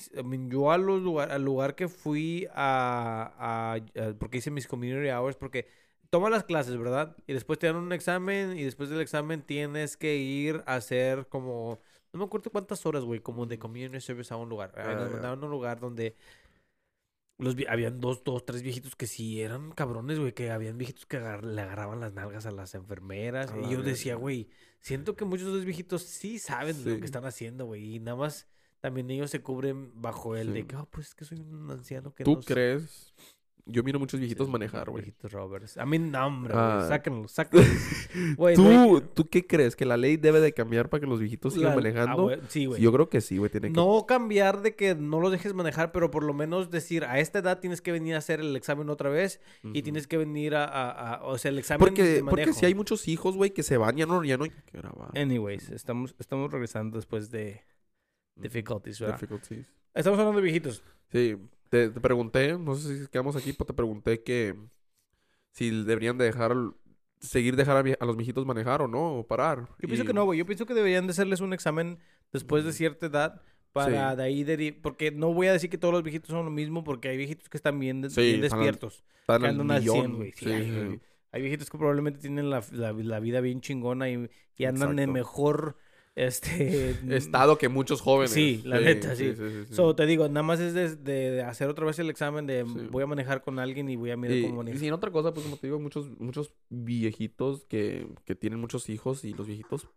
yo a los lugar, al lugar que fui a, a- a- porque hice mis community hours, porque toma las clases, ¿verdad? Y después te dan un examen y después del examen tienes que ir a hacer como, no me acuerdo cuántas horas, güey, como de community service a un lugar. Ah, nos mandaron a un lugar donde los habían dos, dos, tres viejitos que sí eran cabrones, güey, que habían viejitos que agar- le agarraban las nalgas a las enfermeras. Y yo decía, güey, siento que muchos de los viejitos sí saben lo que están haciendo, güey. Y nada más también ellos se cubren bajo el de que, oh, pues es que soy un anciano que ¿Tú no sé". Yo miro muchos viejitos Sí, manejar, güey. Viejitos Roberts. A mí, no, hombre, güey. Ah. Sáquenlo, sáquenlo. Güey, ¿Tú, ¿Tú qué crees? ¿Que la ley debe de cambiar para que los viejitos sigan la- manejando? ah, güey, sí, güey. Yo creo que sí, güey. Que... No cambiar de que no los dejes manejar, pero por lo menos decir, a esta edad tienes que venir a hacer el examen otra vez y Ujú. tienes que venir a, a- a- o sea, el examen Porque, de porque si hay muchos hijos, güey, que se van, ya no, ya no. Anyways, estamos, estamos regresando después de difficulties, ¿verdad? Difficulties. Estamos hablando de viejitos. Sí, te, te pregunté, no sé si quedamos aquí, pero te pregunté que si deberían de dejar, seguir dejar a, a los viejitos manejar o no, o parar. Yo pienso que no, güey. Yo pienso que deberían de hacerles un examen después de cierta edad para Sí. de ahí deri- Porque no voy a decir que todos los viejitos son lo mismo porque hay viejitos que están bien, de- Sí, bien están al- despiertos. Están que al andan al millón. 100, güey. Sí, hay. Hay viejitos que probablemente tienen la, la- la vida bien chingona y, y andan en Exacto. mejor este Estado que muchos jóvenes. Sí, la neta, sí. sí, sí, sí. So, te digo, nada más es de, de hacer otra vez el examen de voy a manejar con alguien y voy a mirar Y, cómo y manejar. sin otra cosa, pues como te digo, muchos, muchos viejitos que, que tienen muchos hijos y los viejitos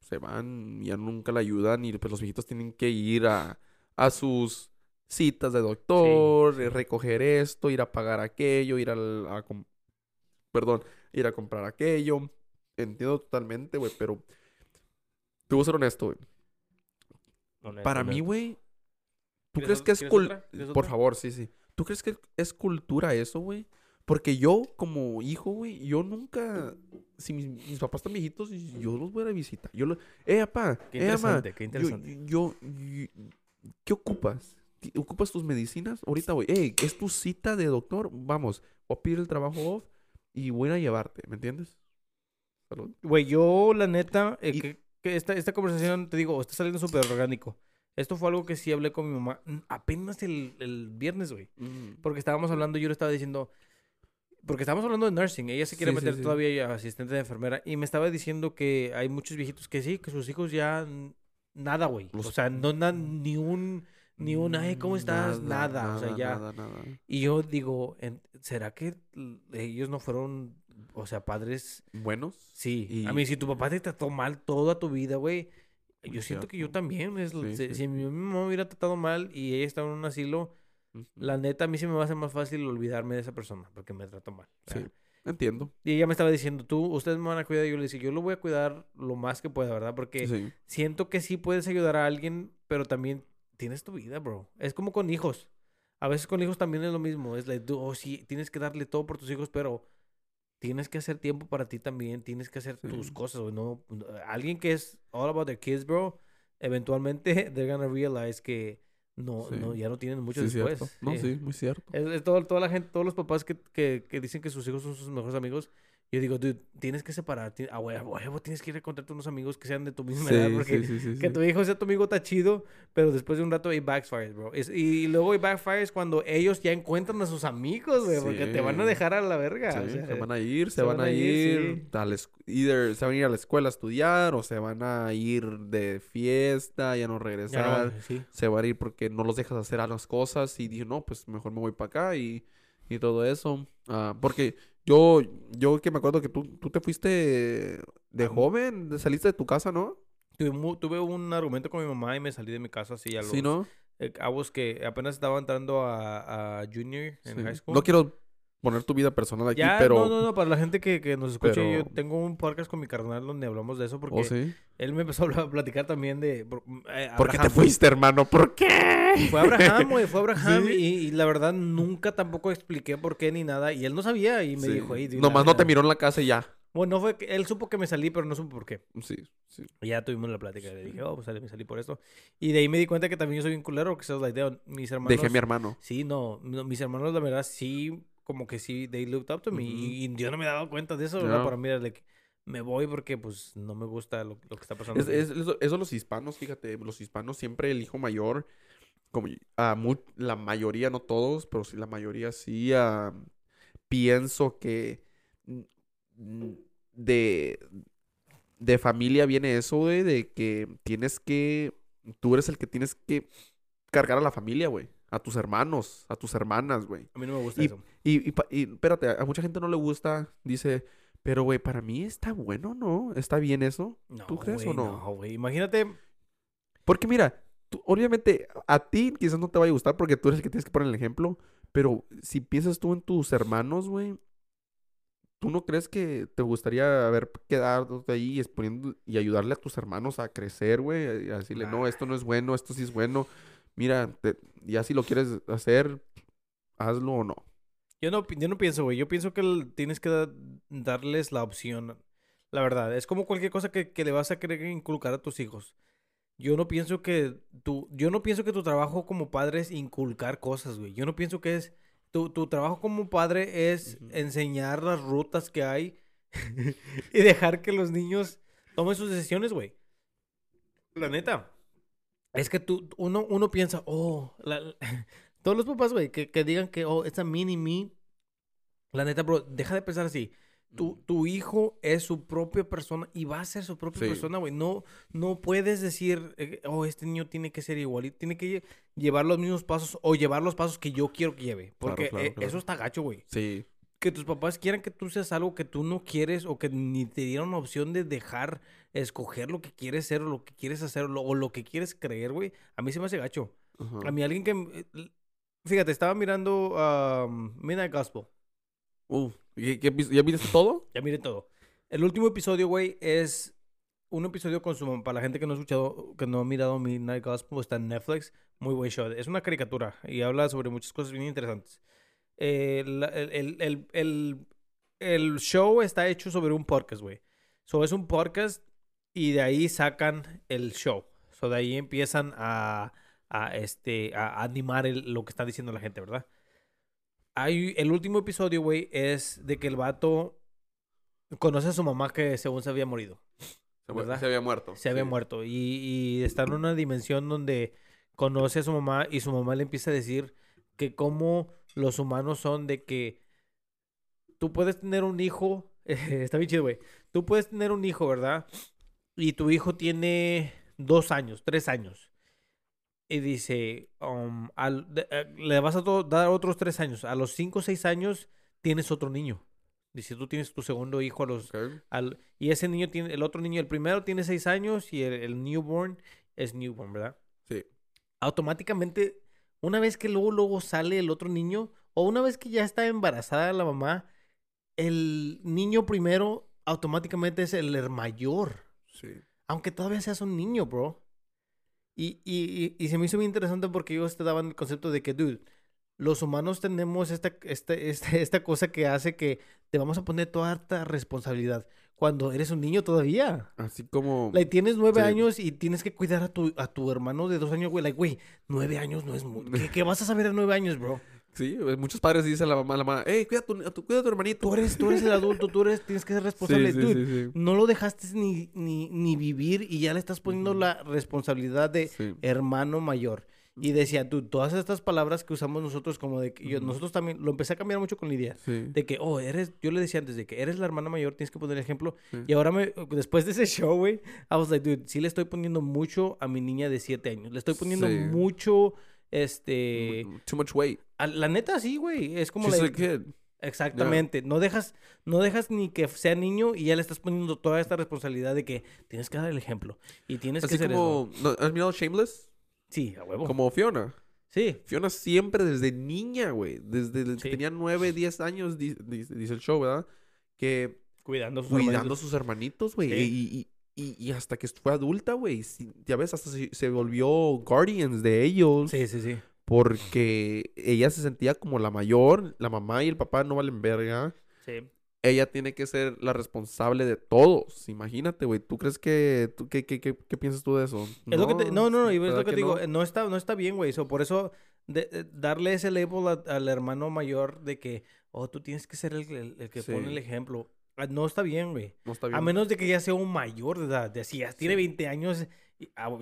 se van y ya nunca la ayudan y pues los viejitos tienen que ir a, a sus citas de doctor, recoger esto, ir a pagar aquello, ir al- a, perdón, ir a comprar aquello. Entiendo totalmente, güey, pero te voy a ser honesto, güey. Honesto, Para mí, güey, ¿tú ¿Quieres crees que es quieres cul- otra? ¿Quieres Por favor, sí, sí. ¿Tú crees que es cultura eso, güey? Porque yo, como hijo, güey, yo nunca... Si mis, mis papás están viejitos, yo los voy a ir a visitar. Yo. Eh, papá, Qué eh, interesante, qué yo, interesante. yo, yo- ¿Qué ocupas? ¿Qué- ¿Ocupas tus medicinas? Ahorita, güey. Ey, es tu cita de doctor. Vamos, voy a pedir el trabajo off y voy a ir a llevarte. ¿Me entiendes? Salud. Güey, yo la neta, eh, Y- que, que esta, esta conversación, te digo, está saliendo súper orgánico. Esto fue algo que sí hablé con mi mamá mm, apenas el, el viernes, güey. Mm. Porque estábamos hablando, yo le estaba diciendo, porque estábamos hablando de nursing, ella se quiere Sí, sí, meter sí. todavía a asistente de enfermera y me estaba diciendo que hay muchos viejitos que sí, que sus hijos ya nada, güey. Los- O sea, no dan ni un, ni un, ay, ¿cómo estás? Nada, o sea, ya. Nada, nada. Y yo digo, ¿será que ellos no fueron, o sea, padres? Buenos. Sí. A Y- mí, si tu papá te trató mal toda tu vida, güey, yo siento que yo también. es- Sí, si, sí, si mi mamá me hubiera tratado mal y ella estaba en un asilo, Ujú. la neta, a mí sí me va a ser más fácil olvidarme de esa persona porque me trató mal. Sí. ¿verdad? Entiendo. Y ella me estaba diciendo, tú, ustedes me van a cuidar. Y yo le dije, yo lo voy a cuidar lo más que pueda, ¿verdad? Porque Sí. siento que sí puedes ayudar a alguien, pero también tienes tu vida, bro. Es como con hijos. A veces con hijos también es lo mismo. Es like, oh, sí, tienes que darle todo por tus hijos, pero tienes que hacer tiempo para ti también. Tienes que hacer tus cosas, güey. No, alguien que es all about their kids, bro, eventualmente they're gonna realize que no, Sí. no, ya no tienen mucho Sí, después. cierto. No, Eh, sí, muy cierto. es, es todo- toda la gente, todos los papás que, que, que dicen que sus hijos son sus mejores amigos. Yo digo, dude, tienes que separar. ti- A huevo, tienes que ir a encontrarte unos amigos que sean de tu misma edad. Porque sí, sí, que sí. tu hijo sea tu amigo está chido, pero después de un rato it backfires, bro. Es- y luego it backfires cuando ellos ya encuentran a sus amigos, güey, porque te van a Sí. dejar a la verga. Sí, o sea, se van a ir, se, se van, van a ir, ir, a la either se van a ir a la escuela a estudiar o se van a ir de fiesta, ya no ya regresar, no, sí. se van a ir porque no los dejas hacer a las cosas y dije, no, pues mejor me voy para acá y, y todo eso. Ah, porque yo, yo que me acuerdo que tú, tú te fuiste de joven, saliste de tu casa, ¿no? Tuve, tuve un argumento con mi mamá y me salí de mi casa así a los... Sí, ¿no? eh, a vos que apenas estaba entrando a, a junior en Sí. high school. No quiero poner tu vida personal aquí, Ya, pero... no, no, no, para la gente que, que nos escuche, yo tengo un podcast con mi carnal donde hablamos de eso porque ¿Oh, sí? él me empezó a platicar también de... por- eh, ¿Por qué te fuiste, hermano? ¿Por qué? Fue Abraham, güey, fue Abraham Sí. y, y la verdad nunca tampoco expliqué por qué ni nada y él no sabía y me Sí. dijo, hey, Nomás la no te neta". miró en la casa y ya. Bueno, no fue que él supo que me salí, pero no supo por qué. Sí, sí. Y ya tuvimos la plática. Le dije, oh, pues salí- me salí por esto. Y de ahí me di cuenta que también yo soy un culero, que se like, "Damn, mis hermanos. Dejé a mi hermano. Sí, no, no, mis hermanos, la verdad, sí, como que sí, they looked up to me. Ujú. y, y yo no me he dado cuenta de eso, ¿verdad? Ya. Para mí like, me voy porque, pues, no me gusta lo, lo que está pasando. Es, aquí". es- eso, eso los hispanos, fíjate, los hispanos siempre el hijo mayor, como a mu- la mayoría, no todos, pero sí la mayoría sí, ah, pienso que de, de familia viene eso, güey, de que tienes que, tú eres el que tienes que cargar a la familia, güey, a tus hermanos, a tus hermanas, güey. A mí no me gusta y- eso. Y, y, y espérate, a mucha gente no le gusta, dice, pero güey, para mí está bueno, ¿no? ¿Está bien eso? No, ¿Tú crees o no? No, güey. Imagínate, Porque mira, tú- obviamente a ti quizás no te vaya a gustar porque tú eres el que tienes que poner el ejemplo, pero si piensas tú en tus hermanos, güey, ¿tú no crees que te gustaría haber quedado ahí exponiendo y ayudarle a tus hermanos a crecer, güey? A decirle, no, esto no es bueno, esto sí es bueno. Mira, te- ya si lo quieres hacer, hazlo o no. Yo no, yo no pienso, güey. Yo pienso que tienes que da- darles la opción. La verdad, es como cualquier cosa que, que le vas a querer inculcar a tus hijos. yo no pienso que tu, yo no pienso que tu trabajo como padre es inculcar cosas, güey. Yo no pienso que es, tu, tu trabajo como padre es enseñar las rutas que hay y dejar que los niños tomen sus decisiones, güey. La neta. Es que tú, uno, uno piensa, oh, la- todos los papás, güey, que, que digan que, oh, it's a mini me. La neta, bro, deja de pensar así. Tu, tu hijo es su propia persona y va a ser su propia Sí. persona, güey. No, no puedes decir, eh, oh, este niño tiene que ser igualito, tiene que lle- llevar los mismos pasos o llevar los pasos que yo quiero que lleve. Porque claro, eh, claro. eso está gacho, güey. Sí. Que tus papás quieran que tú seas algo que tú no quieres o que ni te dieron la opción de dejar escoger lo que quieres ser o lo que quieres hacer o lo, o lo que quieres creer, güey. A mí se me hace gacho. A mí alguien que... eh, Fíjate, estaba mirando um, Midnight Gospel. Uf, ¿qué- qué ¿Ya viste todo? Ya miren todo. El último episodio, güey, es un episodio con su. Para la gente que no ha escuchado, que no ha mirado Midnight Gospel, está en Netflix. Muy buen show. Es una caricatura y habla sobre muchas cosas bien interesantes. Eh, el, el- el- el- el show está hecho sobre un podcast, güey. So, es un podcast y de ahí sacan el show. So, de ahí empiezan a, a, este, a animar el- lo que está diciendo la gente, ¿verdad? Hay, el último episodio, güey, es de que el vato conoce a su mamá que según se había morido. Se, mu- ¿Verdad? se había muerto. Se había sí. muerto. Y, y está en una dimensión donde conoce a su mamá y su mamá le empieza a decir que como los humanos son de que tú puedes tener un hijo, está bien chido, güey. Tú puedes tener un hijo, ¿verdad? Y tu hijo tiene dos años, tres años. Y dice, um, al- de- eh, le vas a dar otros tres años. A los cinco o seis años tienes otro niño. Dice, tú tienes tu segundo hijo a los al- y ese niño tiene, el otro niño, el primero tiene seis años y el, el newborn es newborn, ¿verdad? Sí. Automáticamente, una vez que luego, luego sale el otro niño, o una vez que ya está embarazada la mamá, el niño primero automáticamente es el mayor. Sí. Aunque todavía seas un niño, bro. Y, y, y, y se me hizo muy interesante porque ellos te daban el concepto de que, dude, los humanos tenemos esta, esta, esta, esta cosa que hace que te vamos a poner toda esta responsabilidad cuando eres un niño todavía. Así como... Like, tienes nueve Sí. años y tienes que cuidar a tu, a tu hermano de dos años, güey. Like, güey, nueve años no es mucho. ¿Qué, qué vas a saber a nueve años, bro? Sí, eh, muchos padres dicen a la mamá, a la mamá, hey, cuida a tu, a tu- cuida a tu hermanito. Tú eres, tú eres el adulto, tú eres, tienes que ser responsable. Sí, sí, Dude, sí. No lo dejaste ni, ni, ni vivir y ya le estás poniendo la responsabilidad de hermano mayor. Y decía, tú, todas estas palabras que usamos nosotros como de que yo- nosotros también, lo empecé a cambiar mucho con Lidia. De que, oh, eres, yo le decía antes de que eres la hermana mayor, tienes que poner ejemplo. Y ahora, me, después de ese show, güey, I was like, dude, sí le estoy poniendo mucho a mi niña de siete años. Le estoy poniendo mucho, este... Too much weight. La neta, sí, güey. Es como She's la... a kid. Exactamente. No dejas, no dejas ni que sea niño y ya le estás poniendo toda esta responsabilidad de que tienes que dar el ejemplo. Y tienes que Así eso. como... ¿no- ¿Has mirado Shameless? Sí, a huevo. Como Fiona. Sí. Fiona siempre desde niña, güey. Desde Sí. que tenía 9, 10 años, di- di- dice el show, ¿verdad? Que Cuidando a sus cuidando hermanitos. sus hermanitos, güey. Sí. Y, y- y- y hasta que fue adulta, güey. Ya ves, hasta se, se volvió guardians de ellos. Sí, sí, sí. Porque ella se sentía como la mayor. La mamá y el papá no valen verga. Sí. Ella tiene que ser la responsable de todos. Imagínate, güey. ¿Tú crees que... Tú, qué, qué, qué, qué piensas tú de eso? Es lo que te- no, no, no, y es ¿verdad lo que, te digo, no? eh, no está, no está bien, güey. So, por eso, de- eh, darle ese label a- al hermano mayor de que, oh, tú tienes que ser el, el- el que Sí. pone el ejemplo. Ah, No está bien, güey. No está A bien. menos de que ya sea un mayor de edad. De si ya tiene Sí. 20 años,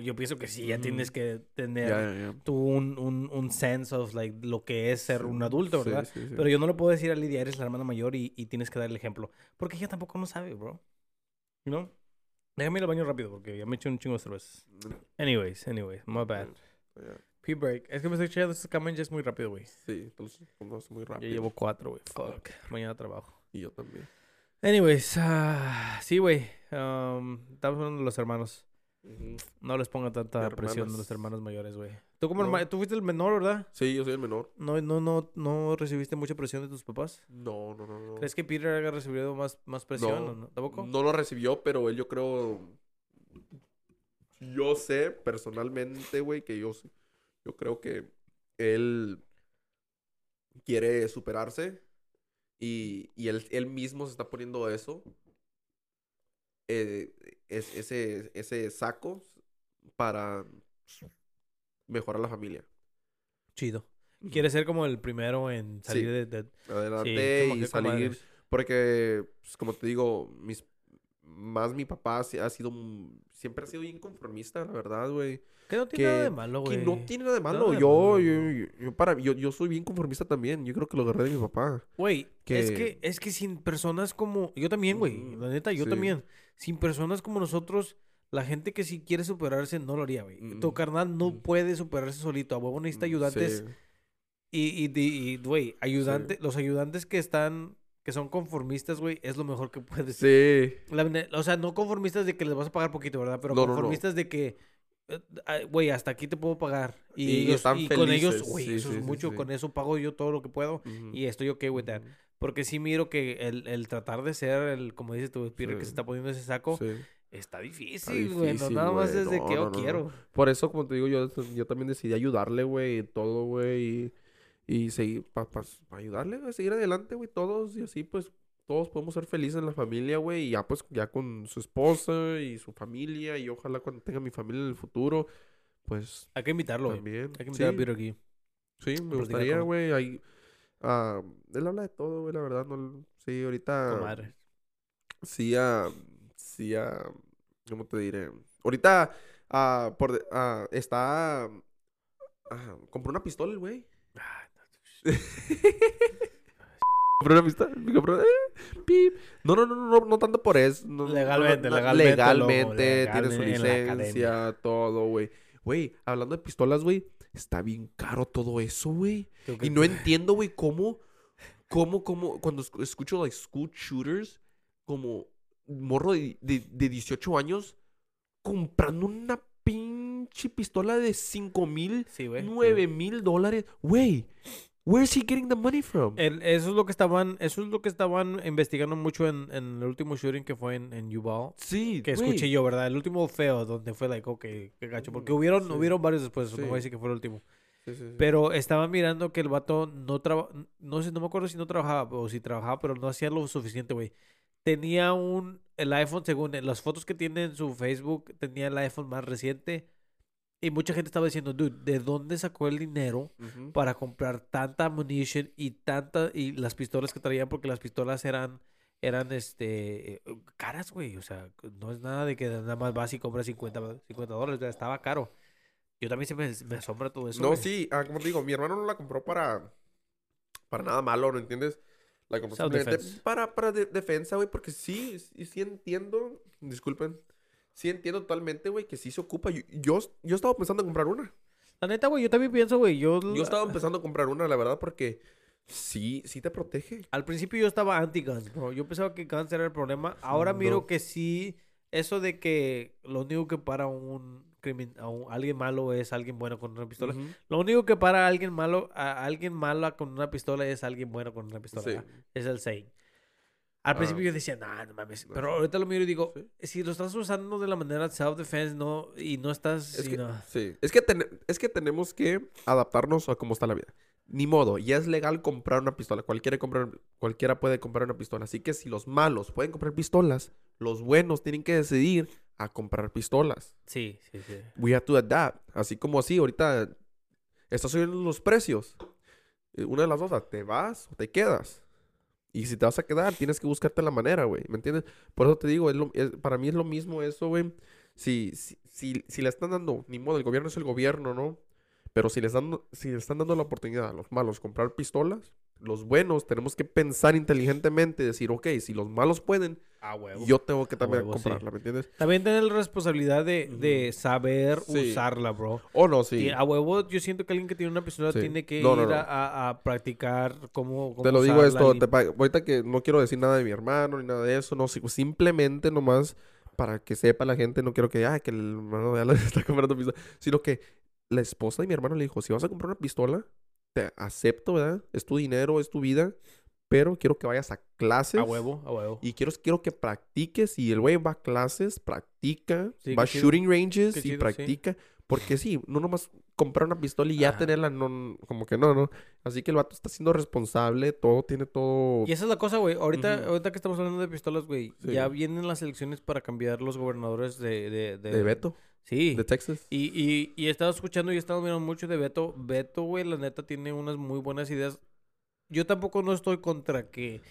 yo pienso que sí, ya tienes que tener tú un, un, un sense of, like, lo que es ser Sí, un adulto, ¿verdad? sí, sí. Pero yo no le puedo decir a Lidia, eres la hermana mayor y, y tienes que dar el ejemplo. Porque ella tampoco no sabe, bro. ¿No? Déjame ir al baño rápido porque ya me eché un chingo de cervezas. Anyways, anyways, my bad. Pee break. Es que me estoy echando estos ya muy rápido, güey. Sí, los muy Ya rápido. llevo cuatro, güey. Fuck. Mañana trabajo. Y yo también. Anyways, ah, sí, güey. Um, estamos hablando de los hermanos. No les pongan tanta presión a los hermanos mayores, güey. Tú como No. herma- tú fuiste el menor, ¿verdad? Sí, yo soy el menor. No, no, no, no recibiste mucha presión de tus papás. No, no, no, no. ¿Crees que Peter haya recibido más, más presión No. o no? ¿Tampoco? No lo recibió, pero él yo creo... Yo sé personalmente, güey, que yo, yo creo que él quiere superarse y, y él, él mismo se está poniendo eso. Eh, es, ese, ese saco para mejorar la familia. Chido. Quiere ser como el primero en Sí. salir de, de- Adelante y salir. Porque, pues, como te digo, mis, más mi papá sí ha sido, siempre ha sido bien conformista, la verdad, güey. Que no tiene nada de que- malo, Que güey. no tiene nada de Nada malo. de yo, malo, yo, güey. yo, yo para, yo, yo soy bien conformista también. Yo creo que lo agarré de mi papá. Güey, es que- que, es que sin personas como... Yo también, güey. La neta, yo sí. también. Sin personas como nosotros, la gente que si quiere superarse no lo haría, güey. Tu Mm, carnal no mm. puede superarse solito. A huevo necesita Mm, ayudantes. sí. Y, y, y, y, güey, ayudante, los ayudantes que están... Que son conformistas, güey, es lo mejor que puedes Sí. La o sea, no conformistas de que les vas a pagar poquito, ¿verdad? Pero No, no, no. conformistas de que, eh, güey, hasta aquí te puedo pagar. Y, Y ellos, están y con ellos, güey, Sí, eso sí, es sí, mucho, con eso pago yo todo lo que puedo. Ujú, Y estoy ok with that. Porque sí miro que el, el tratar de ser, el, como dices tú, Peter, que se está poniendo ese saco, está difícil, güey. No nada más es de No, que no, yo no, no. quiero. Por eso, como te digo, yo, yo también decidí ayudarle, güey, todo, güey, y, y seguir, para ayudarle, güey, seguir adelante, güey, todos, y así, pues, todos podemos ser felices en la familia, güey, y ya, pues, ya con su esposa y su familia, y ojalá cuando tenga mi familia en el futuro, pues, Hay que invitarlo, también. Hay que invitar a Sí, Peter aquí. sí, me gustaría, güey, ahí, ah, él habla de todo, güey, la verdad, no, sí, ahorita... Comadre. Sí, ah, sí, ah, ¿cómo te diré? Ahorita, ah, por, está, compró una pistola güey. Una eh, pip. No, no, no, no, no, tanto por eso. Legalmente, legalmente, legalmente, tiene su licencia, todo, güey. Güey, hablando de pistolas, güey, está bien caro todo eso, güey. Y no entiendo, güey, cómo, cómo, cómo, cuando esc- escucho, like, school shooters, como morro de, de, de 18 años, comprando una pinche pistola de 5 mil, 9 mil dólares. Güey, where's he getting the money from? El- eso es lo que estaban, eso es lo que estaban investigando mucho en, en el último shooting que fue en, en Uvalde. sí, Que escuché yo, ¿verdad? El último feo, donde fue like, ok, qué gacho. Porque hubieron, Sí. hubieron varios después, no Sí. voy a decir que fue el último. Sí. Pero estaba mirando que el vato no trabajaba, no sé, no me acuerdo si no trabajaba o si trabajaba, pero no hacía lo suficiente, güey. Tenía un, el iPhone, según las fotos que tiene en su Facebook, tenía el iPhone más reciente. Y mucha gente estaba diciendo, dude, ¿de dónde sacó el dinero para comprar tanta ammunition y tanta y las pistolas que traían porque las pistolas eran eran este eh, caras, güey, o sea, no es nada de que nada más vas y compras 50, 50 dólares, estaba caro. Yo también se me, me asombra todo eso. No, güey. sí, ah, como te digo, mi hermano no la compró para, para nada malo, ¿no entiendes? La compró simplemente para, para de- defensa, güey, porque sí, sí, sí entiendo, disculpen, sí entiendo totalmente, güey, que sí se ocupa. Yo, yo, yo estaba pensando en comprar una. La neta, güey, yo también pienso, güey, yo Yo estaba empezando a comprar una, la verdad, porque sí, sí te protege. al principio yo estaba anti guns, bro. Yo pensaba que guns era el problema. Ahora miro No. que sí eso de que lo único que para un crimen a un- alguien malo es alguien bueno con una pistola. Ujú. Lo único que para a alguien malo, a alguien malo con una pistola es alguien bueno con una pistola. Sí. Es el saying. Al Ah. principio yo decía, nah, no mames. Pero ahorita lo miro y digo, Sí. si lo estás usando de la manera self-defense no, y no estás. Es que, no- sí. es, que ten- es que tenemos que adaptarnos a cómo está la vida. Ni modo, ya es legal comprar una pistola. Cualquiera, comprar, cualquiera puede comprar una pistola. Así que si los malos pueden comprar pistolas, los buenos tienen que decidir a comprar pistolas. Sí, sí, sí. We have to adapt. Así como así, ahorita estás subiendo los precios. Eh, Una de las dos, te vas o te quedas. Y si te vas a quedar, tienes que buscarte la manera, güey. ¿Me entiendes? Por eso te digo, es es- para mí es lo mismo eso, güey. Si, si, si, si le están dando, ni modo, el gobierno es el gobierno, ¿no? Pero si les, dan, si están dando la oportunidad a los malos comprar pistolas, los buenos tenemos que pensar inteligentemente y decir, ok, si los malos pueden, huevo. yo tengo que también huevo, sí. comprarla, ¿me entiendes? También tener la responsabilidad de, de saber Sí. usarla, bro. O no, sí. Y a huevo, yo siento que alguien que tiene una pistola Sí. tiene que No, no, ir no. A, a- a practicar cómo, cómo Te lo digo esto, y- te pa- ahorita que no quiero decir nada de mi hermano ni nada de eso, no, si- simplemente nomás para que sepa la gente, no quiero que, ah, que el hermano de Alan está comprando pistola, sino que la esposa de mi hermano le dijo, si vas a comprar una pistola, te acepto, ¿verdad? Es tu dinero, es tu vida, pero quiero que vayas a clases. A huevo, a huevo. Y quiero, quiero que practiques. Y el güey va a clases, practica, Sí, va a chido. shooting ranges Qué y chido, sí. practica. Porque sí, no nomás comprar una pistola y ya Ajá. tenerla, no, como que no, no. Así que el vato está siendo responsable, todo tiene todo. Y esa es la cosa, güey. Ahorita, ahorita que estamos hablando de pistolas, güey, Sí. ya vienen las elecciones para cambiar los gobernadores de... De, De Beto, Sí. de Texas. Y, y, y he estado escuchando y he estado mirando mucho de Beto. Beto, güey, la neta tiene unas muy buenas ideas. Yo tampoco no estoy contra que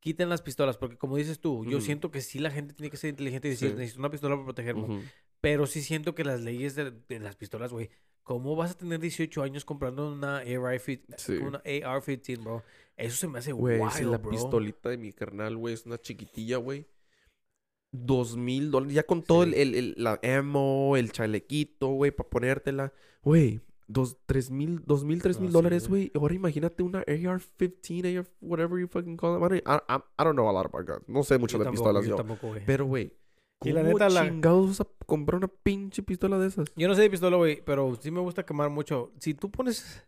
quiten las pistolas, porque como dices tú, yo siento que sí la gente tiene que ser inteligente y decir, Sí. necesito una pistola para protegerme. Pero sí siento que las leyes de, de las pistolas, güey, ¿cómo vas a tener 18 años comprando una AR-15, Sí. AR-15, bro? Eso se me hace Güey, si la bro. pistolita de mi carnal, güey, es una chiquitilla, güey. Dos mil dólares, ya con todo el, Sí. el, el- la emo, el chalequito, güey, para ponértela. Güey, dos, tres mil, dos mil, tres mil dólares, güey. Ahora imagínate una AR-15, AR, whatever you fucking call it. I, don't- I, I- don't know a lot about guns. No sé mucho Yo de tampoco, pistolas yo tampoco, güey. Pero, güey, Y ¿cómo la neta, chingados vas a comprar una pinche pistola de esas? Yo no sé de pistola, güey, pero sí me gusta quemar mucho. Si tú pones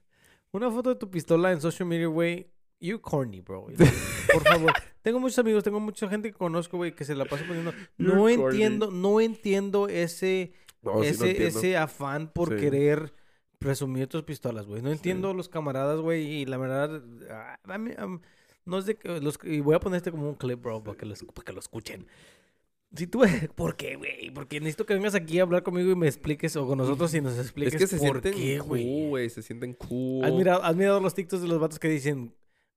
una foto de tu pistola en social media, güey, you corny, bro. Por favor. tengo muchos amigos, tengo mucha gente que conozco, güey, que se la pasa poniendo. You're No corny. entiendo, no entiendo ese, No, sí, no ese, entiendo. ese afán por Sí. querer presumir tus pistolas, güey. No entiendo los camaradas, güey, y la verdad, ah, a mí, am- no es de que los, y voy a poner este como un clip, bro, para que lo, para que lo escuchen. Si tú, ¿por qué, güey? Porque necesito que vengas aquí a hablar conmigo y me expliques, o con nosotros y nos Es expliques que se por qué, cool, güey. güey. Se sienten cool. ¿Has mirado, has mirado los TikToks de los vatos que dicen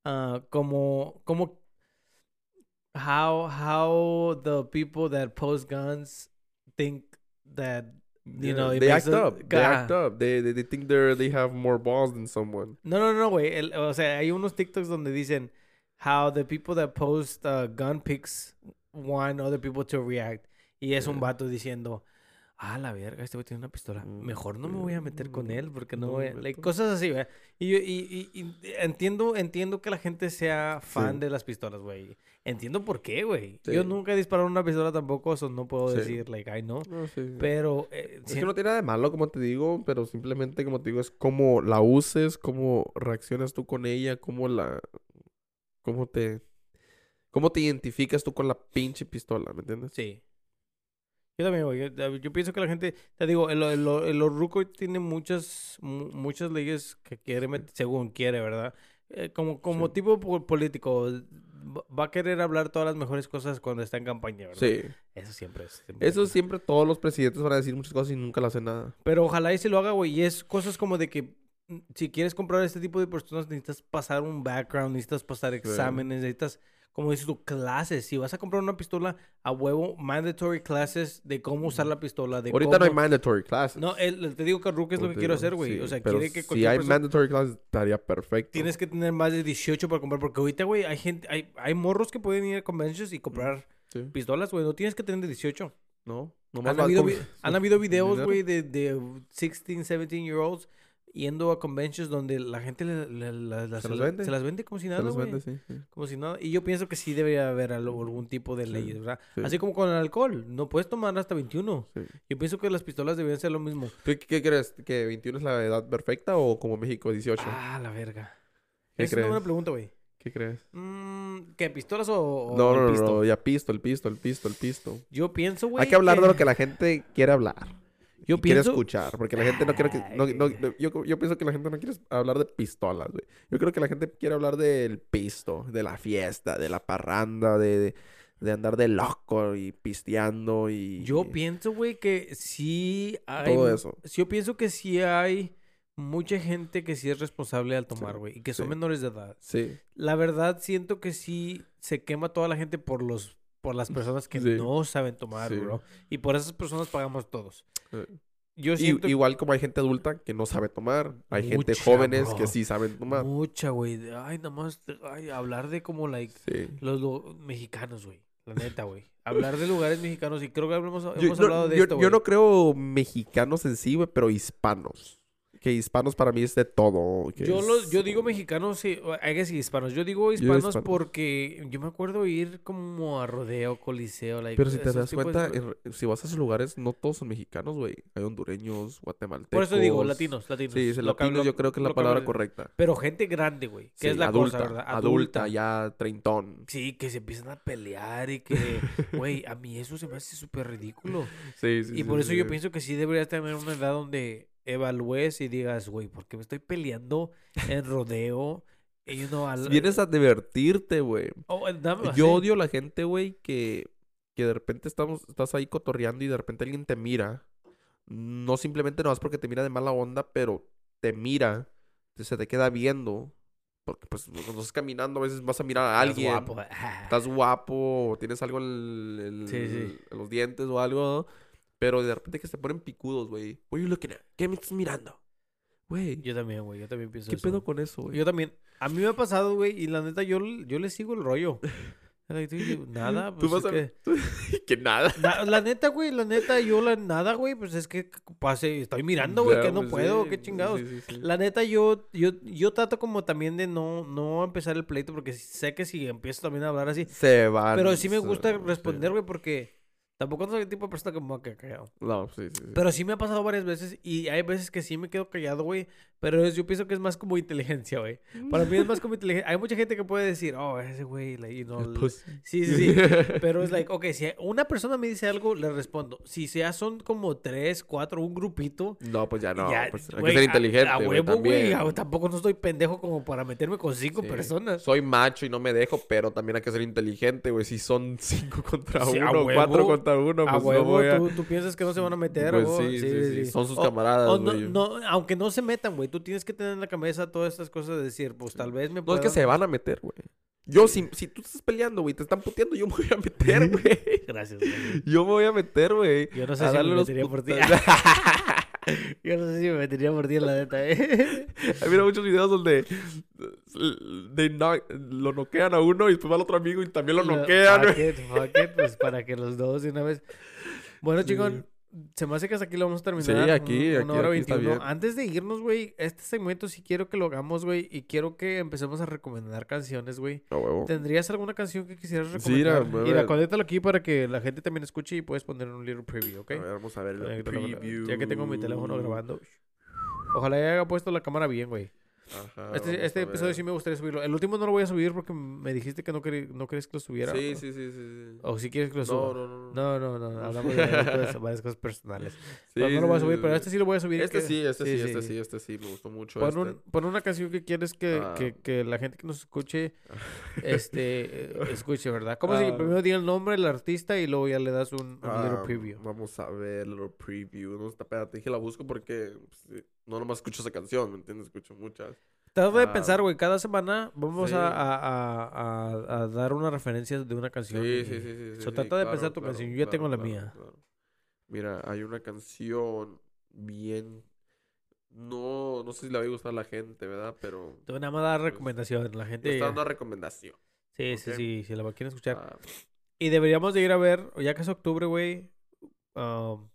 ah, como, como, how, how the people that post guns think that, you Yeah, know, they act us- up. They act up. They, they, they think they're, they have more balls than someone. No, no, no, güey. El- O sea, hay unos TikToks donde dicen how the people that post uh, gun pics want other people to react. Y es un Yeah. vato diciendo, ah, la verga, este güey tiene una pistola. Mm, Mejor no me voy a meter con mm, él porque no no voy a... like, cosas así, güey. Y, yo- y, y- y entiendo, entiendo que la gente sea fan Sí. de las pistolas, güey. Entiendo por qué, güey. Yo nunca he disparado una pistola tampoco, eso no puedo Sí. decir, like, know. No. Pero... eh, Es que no tiene nada de malo, como te digo, pero simplemente, como te digo, es cómo la uses, cómo reaccionas tú con ella, cómo la... cómo te... cómo te identificas tú con la pinche pistola, ¿me entiendes? Sí. Yo también, güey. Yo, yo pienso que la gente, te digo, el, el, el Orruco tiene muchas, mu- muchas leyes que quiere meter, según quiere, ¿verdad? Eh, como como Sí. tipo po- político, va- a querer hablar todas las mejores cosas cuando está en campaña, ¿verdad? Sí. Eso siempre es. siempre Eso es. siempre todos los presidentes van a decir muchas cosas y nunca le hacen nada. Pero ojalá y se lo haga, güey. Y es cosas como de que mm, si quieres comprar este tipo de personas, necesitas pasar un background, necesitas pasar exámenes, necesitas, como dices tú, clases. Si vas a comprar una pistola a huevo, mandatory classes de cómo usar la pistola, de Ahorita no hay cómo- mandatory classes. No, el- te digo que Ruque es lo que quiero hacer, güey. sí, o sea, pero quiere que si hay persona... mandatory classes, estaría perfecto. Tienes que tener más de 18 para comprar, porque ahorita, güey, hay gente, hay, hay morros que pueden ir a conventions y comprar Sí. pistolas, güey. No tienes que tener de 18. No, nomás Han va habido, vi- han habido videos, güey, de, de 16, 17 year olds yendo a conventions donde la gente le- ¿Se se, las la- vende? se las vende como si Se nada, vende, sí, sí. Como si nada. Y yo pienso que sí debería haber algo- algún tipo de Sí, leyes, ¿verdad? sí. Así como con el alcohol. No puedes tomar hasta 21. Sí. Yo pienso que las pistolas deberían ser lo mismo. ¿Tú qué crees? ¿Que 21 es la edad perfecta o como México 18? Ah, la verga. ¿Qué Esa es una buena crees? pregunta, güey. ¿Qué crees? Mm, ¿Qué? ¿Pistolas o, o No, no, pisto? no, ya pisto, el pisto, el pisto, el pisto. Yo pienso, güey. Hay que hablar de lo que la gente quiere hablar. Yo y quiere pienso. escuchar, porque la gente no quiere que... no- Ay, no- no- yo, yo pienso que la gente no quiere hablar de pistolas, güey. Yo creo que la gente quiere hablar del pisto, de la fiesta, de la parranda, de, de, de andar de loco y pisteando y... Yo pienso, güey, que sí hay. Todo eso. Yo pienso que sí hay mucha gente que sí es responsable al tomar, Sí, güey. Y que son sí. menores de edad. Sí, La verdad, siento que sí se quema toda la gente por los. Por las personas que Sí. no saben tomar, bro. Y por esas personas pagamos todos. Eh. Yo Y- siento igual como hay gente adulta que no sabe tomar, hay gente Mucha, jóvenes bro. que sí saben tomar. mucha, güey. Ay, nada más. Ay, hablar de como, like. Sí. Los mexicanos, güey. La neta, güey. Hablar de lugares mexicanos y creo que hemos, Yo, hemos no, hablado de yo- esto, yo no creo mexicanos en sí, güey, pero hispanos. Que hispanos para mí es de todo. que Yo, es- los, yo digo mexicanos, sí, I guess hispanos. Yo digo hispanos hispanos. porque yo me acuerdo ir como a rodeo, coliseo, like, Pero si te das de- cuenta, en- si vas a esos lugares, no todos son mexicanos, güey. Hay hondureños, guatemaltecos. Por eso digo, latinos, latinos. Sí, que- latinos yo creo que es la que palabra correcta. Pero gente grande, güey. Que Sí, es la adulta, cosa, ¿verdad? Adulta, ya treintón. Sí, que se empiezan a pelear y que, güey, a mí eso se me hace súper ridículo. Sí, sí, Y por eso yo pienso que sí debería tener una edad donde evalúes y digas, güey, ¿por qué me estoy peleando en rodeo? Y know, al- Vienes a divertirte, güey. Oh, eh, Yo sí. odio a la gente, güey, que, que de repente estamos, estás ahí cotorreando y de repente alguien te mira. No simplemente nomás porque te mira de mala onda, pero te mira, te- se te queda viendo. Porque pues cuando estás caminando a veces vas a mirar a Estás alguien. guapo. Ah. Estás guapo, o tienes algo en, el- el- Sí, sí. en los dientes o algo. Pero de repente que se ponen picudos, güey. What are you looking at? ¿Qué me estás mirando? Güey, Yo también, güey. Yo también pienso ¿qué eso. pedo con eso, güey? Yo también. A mí me ha pasado, güey, y la neta, yo, yo le sigo el rollo. Nada, Tú pues vas es a... que... que nada. Na- la neta, güey, la neta, yo la nada, güey, pues es que pase, estoy mirando, güey, Ya, que no pues, puedo, sí, qué chingados. sí, sí. La neta, yo, yo, yo trato como también de no, no empezar el pleito, porque sé que si empiezo también a hablar así, Se van. pero sí me gusta responder, güey, porque tampoco soy el tipo de persona que callado. No, sí, sí. sí. Pero sí me ha pasado varias veces y hay veces que sí me quedo callado, güey, pero es- yo pienso que es más como inteligencia, güey. Para mí es más como inteligencia. Hay mucha gente que puede decir, oh, ese güey, like, you know, Pues, Sí, sí, sí. Pero es like, ok, si una persona me dice algo, le respondo. Si ya son como tres, cuatro, un grupito. no, pues ya no. ya, pues, hay güey, que ser a- inteligente, A, güey, huevo, güey. a- Tampoco no estoy pendejo como para meterme con cinco Sí. personas. Soy macho y no me dejo, pero también hay que ser inteligente, güey. Si son cinco contra Sí, a uno, huevo. cuatro contra uno, a pues no huevo, voy a... tú, tú piensas que no se van a meter, Pues o sí, sí, sí, son sus camaradas, o no, güey. no, aunque no se metan, güey. Tú tienes que tener en la cabeza todas estas cosas de decir, pues tal vez me No es puedan... que se van a meter, güey. Yo, si, si tú estás peleando, güey, te están puteando, yo me voy a meter, güey. Gracias, güey. Yo me voy a meter, güey. Yo no sé si me metería por ti. Yo no sé si me metería por ti, la neta, eh. Hay mira muchos videos donde de no- lo noquean a uno y después va al otro amigo y también lo Lo- noquean, güey. pues para que los dos de una vez. Bueno, chicón, se me hace que hasta aquí lo vamos a terminar. Sí, aquí, un- aquí- una hora aquí está 21. bien. Antes de irnos, güey, este segmento sí quiero que lo hagamos, güey, y quiero que empecemos a recomendar canciones, güey. A huevo. ¿Tendrías alguna canción que quisieras Sí, recomendar? a Mira, ver. conéctalo aquí para que la gente también escuche y puedes poner un little preview, ¿ok? A ver, vamos a ver el preview. Ya que tengo mi teléfono grabando. Ojalá ya haya puesto la cámara bien, güey. Ajá, Este, este episodio sí me gustaría subirlo. El último no lo voy a subir porque me dijiste que no, no querías que lo subiera. Sí, sí, sí, sí. sí. O si quieres que lo suba. No, no, no. No, no, no, hablamos de varias cosas, varias cosas personales. Sí, no lo voy a subir, pero este sí lo voy a subir. Este que- sí, este sí, este sí, este sí, me gustó mucho Pon, este. un- pon una canción que quieres que, Ah. que, que la gente que nos escuche este, eh, escuche, ¿verdad? Como si Ah. primero diga el nombre del artista y luego ya le das un, un little Ah, preview. Vamos a ver, little preview. No, espérate, dije la busco porque pues, no nomás escucho esa canción, ¿me entiendes? Escucho muchas. Trato de ah. pensar, güey, cada semana vamos Sí. a, a, a, dar una referencia de una canción. Sí, sí, sí, sí. sí, So, sí, trata de claro, pensar tu claro, canción. Yo ya tengo la mía. Mira, hay una canción bien. No, no sé si le va a gustar a la gente, ¿verdad? Pero. Te voy a nada más dar Pues, recomendaciones. La gente. está dando recomendación. Sí, sí, ok. sí, si la quieren escuchar. Ah, Y deberíamos de ir a ver, ya que es octubre, güey, um,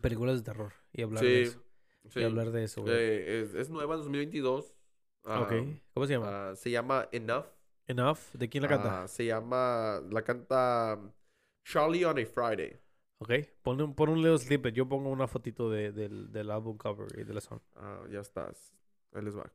películas de terror y hablar de sí, eso. Sí. Y hablar de eso, güey. Eh, es, es nueva, 2022. Ah, ok. ¿Cómo se llama? ah, se llama Enough. Enough. ¿De quién la canta? Ah, se llama. La canta Charlie on a Friday. Ok. Pon un, pon un little snippet. Yo pongo una fotito de, del, del álbum cover y de la song. Ya estás. Ahí les va.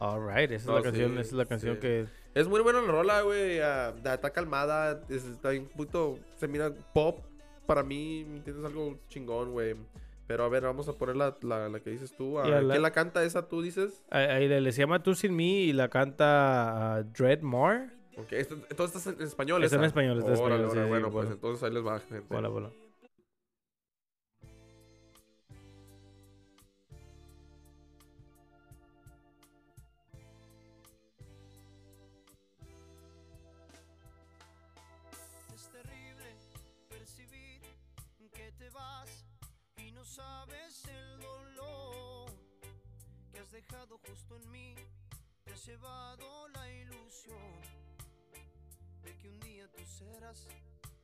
Alright, esa es No, la canción, sí, esa es la canción sí. que... Es muy buena la rola, güey. ah, está calmada. es- está un poquito. Se mira pop. Para mí, tienes algo chingón, güey. Pero a ver, vamos a poner la, la, la que dices tú. ah, Ya, la- ¿Quién la canta esa tú dices? Ahí, le, se llama Tú Sin Mí y la canta ah, Dread. Ok, esto- entonces estás en español. Está en español, está en Órale, español, sí, órale, sí, bueno, pues bueno. entonces ahí les va, gente. Hola, hola. Llevado la ilusión de que un día tú serás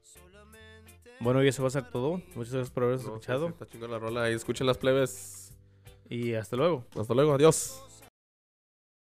solamente. Bueno, y eso va a ser todo. Muchas gracias por habernos No, sí, escuchado. sí, está chingón la rola. Y escuchen las plebes. Y hasta luego. Hasta luego. Adiós.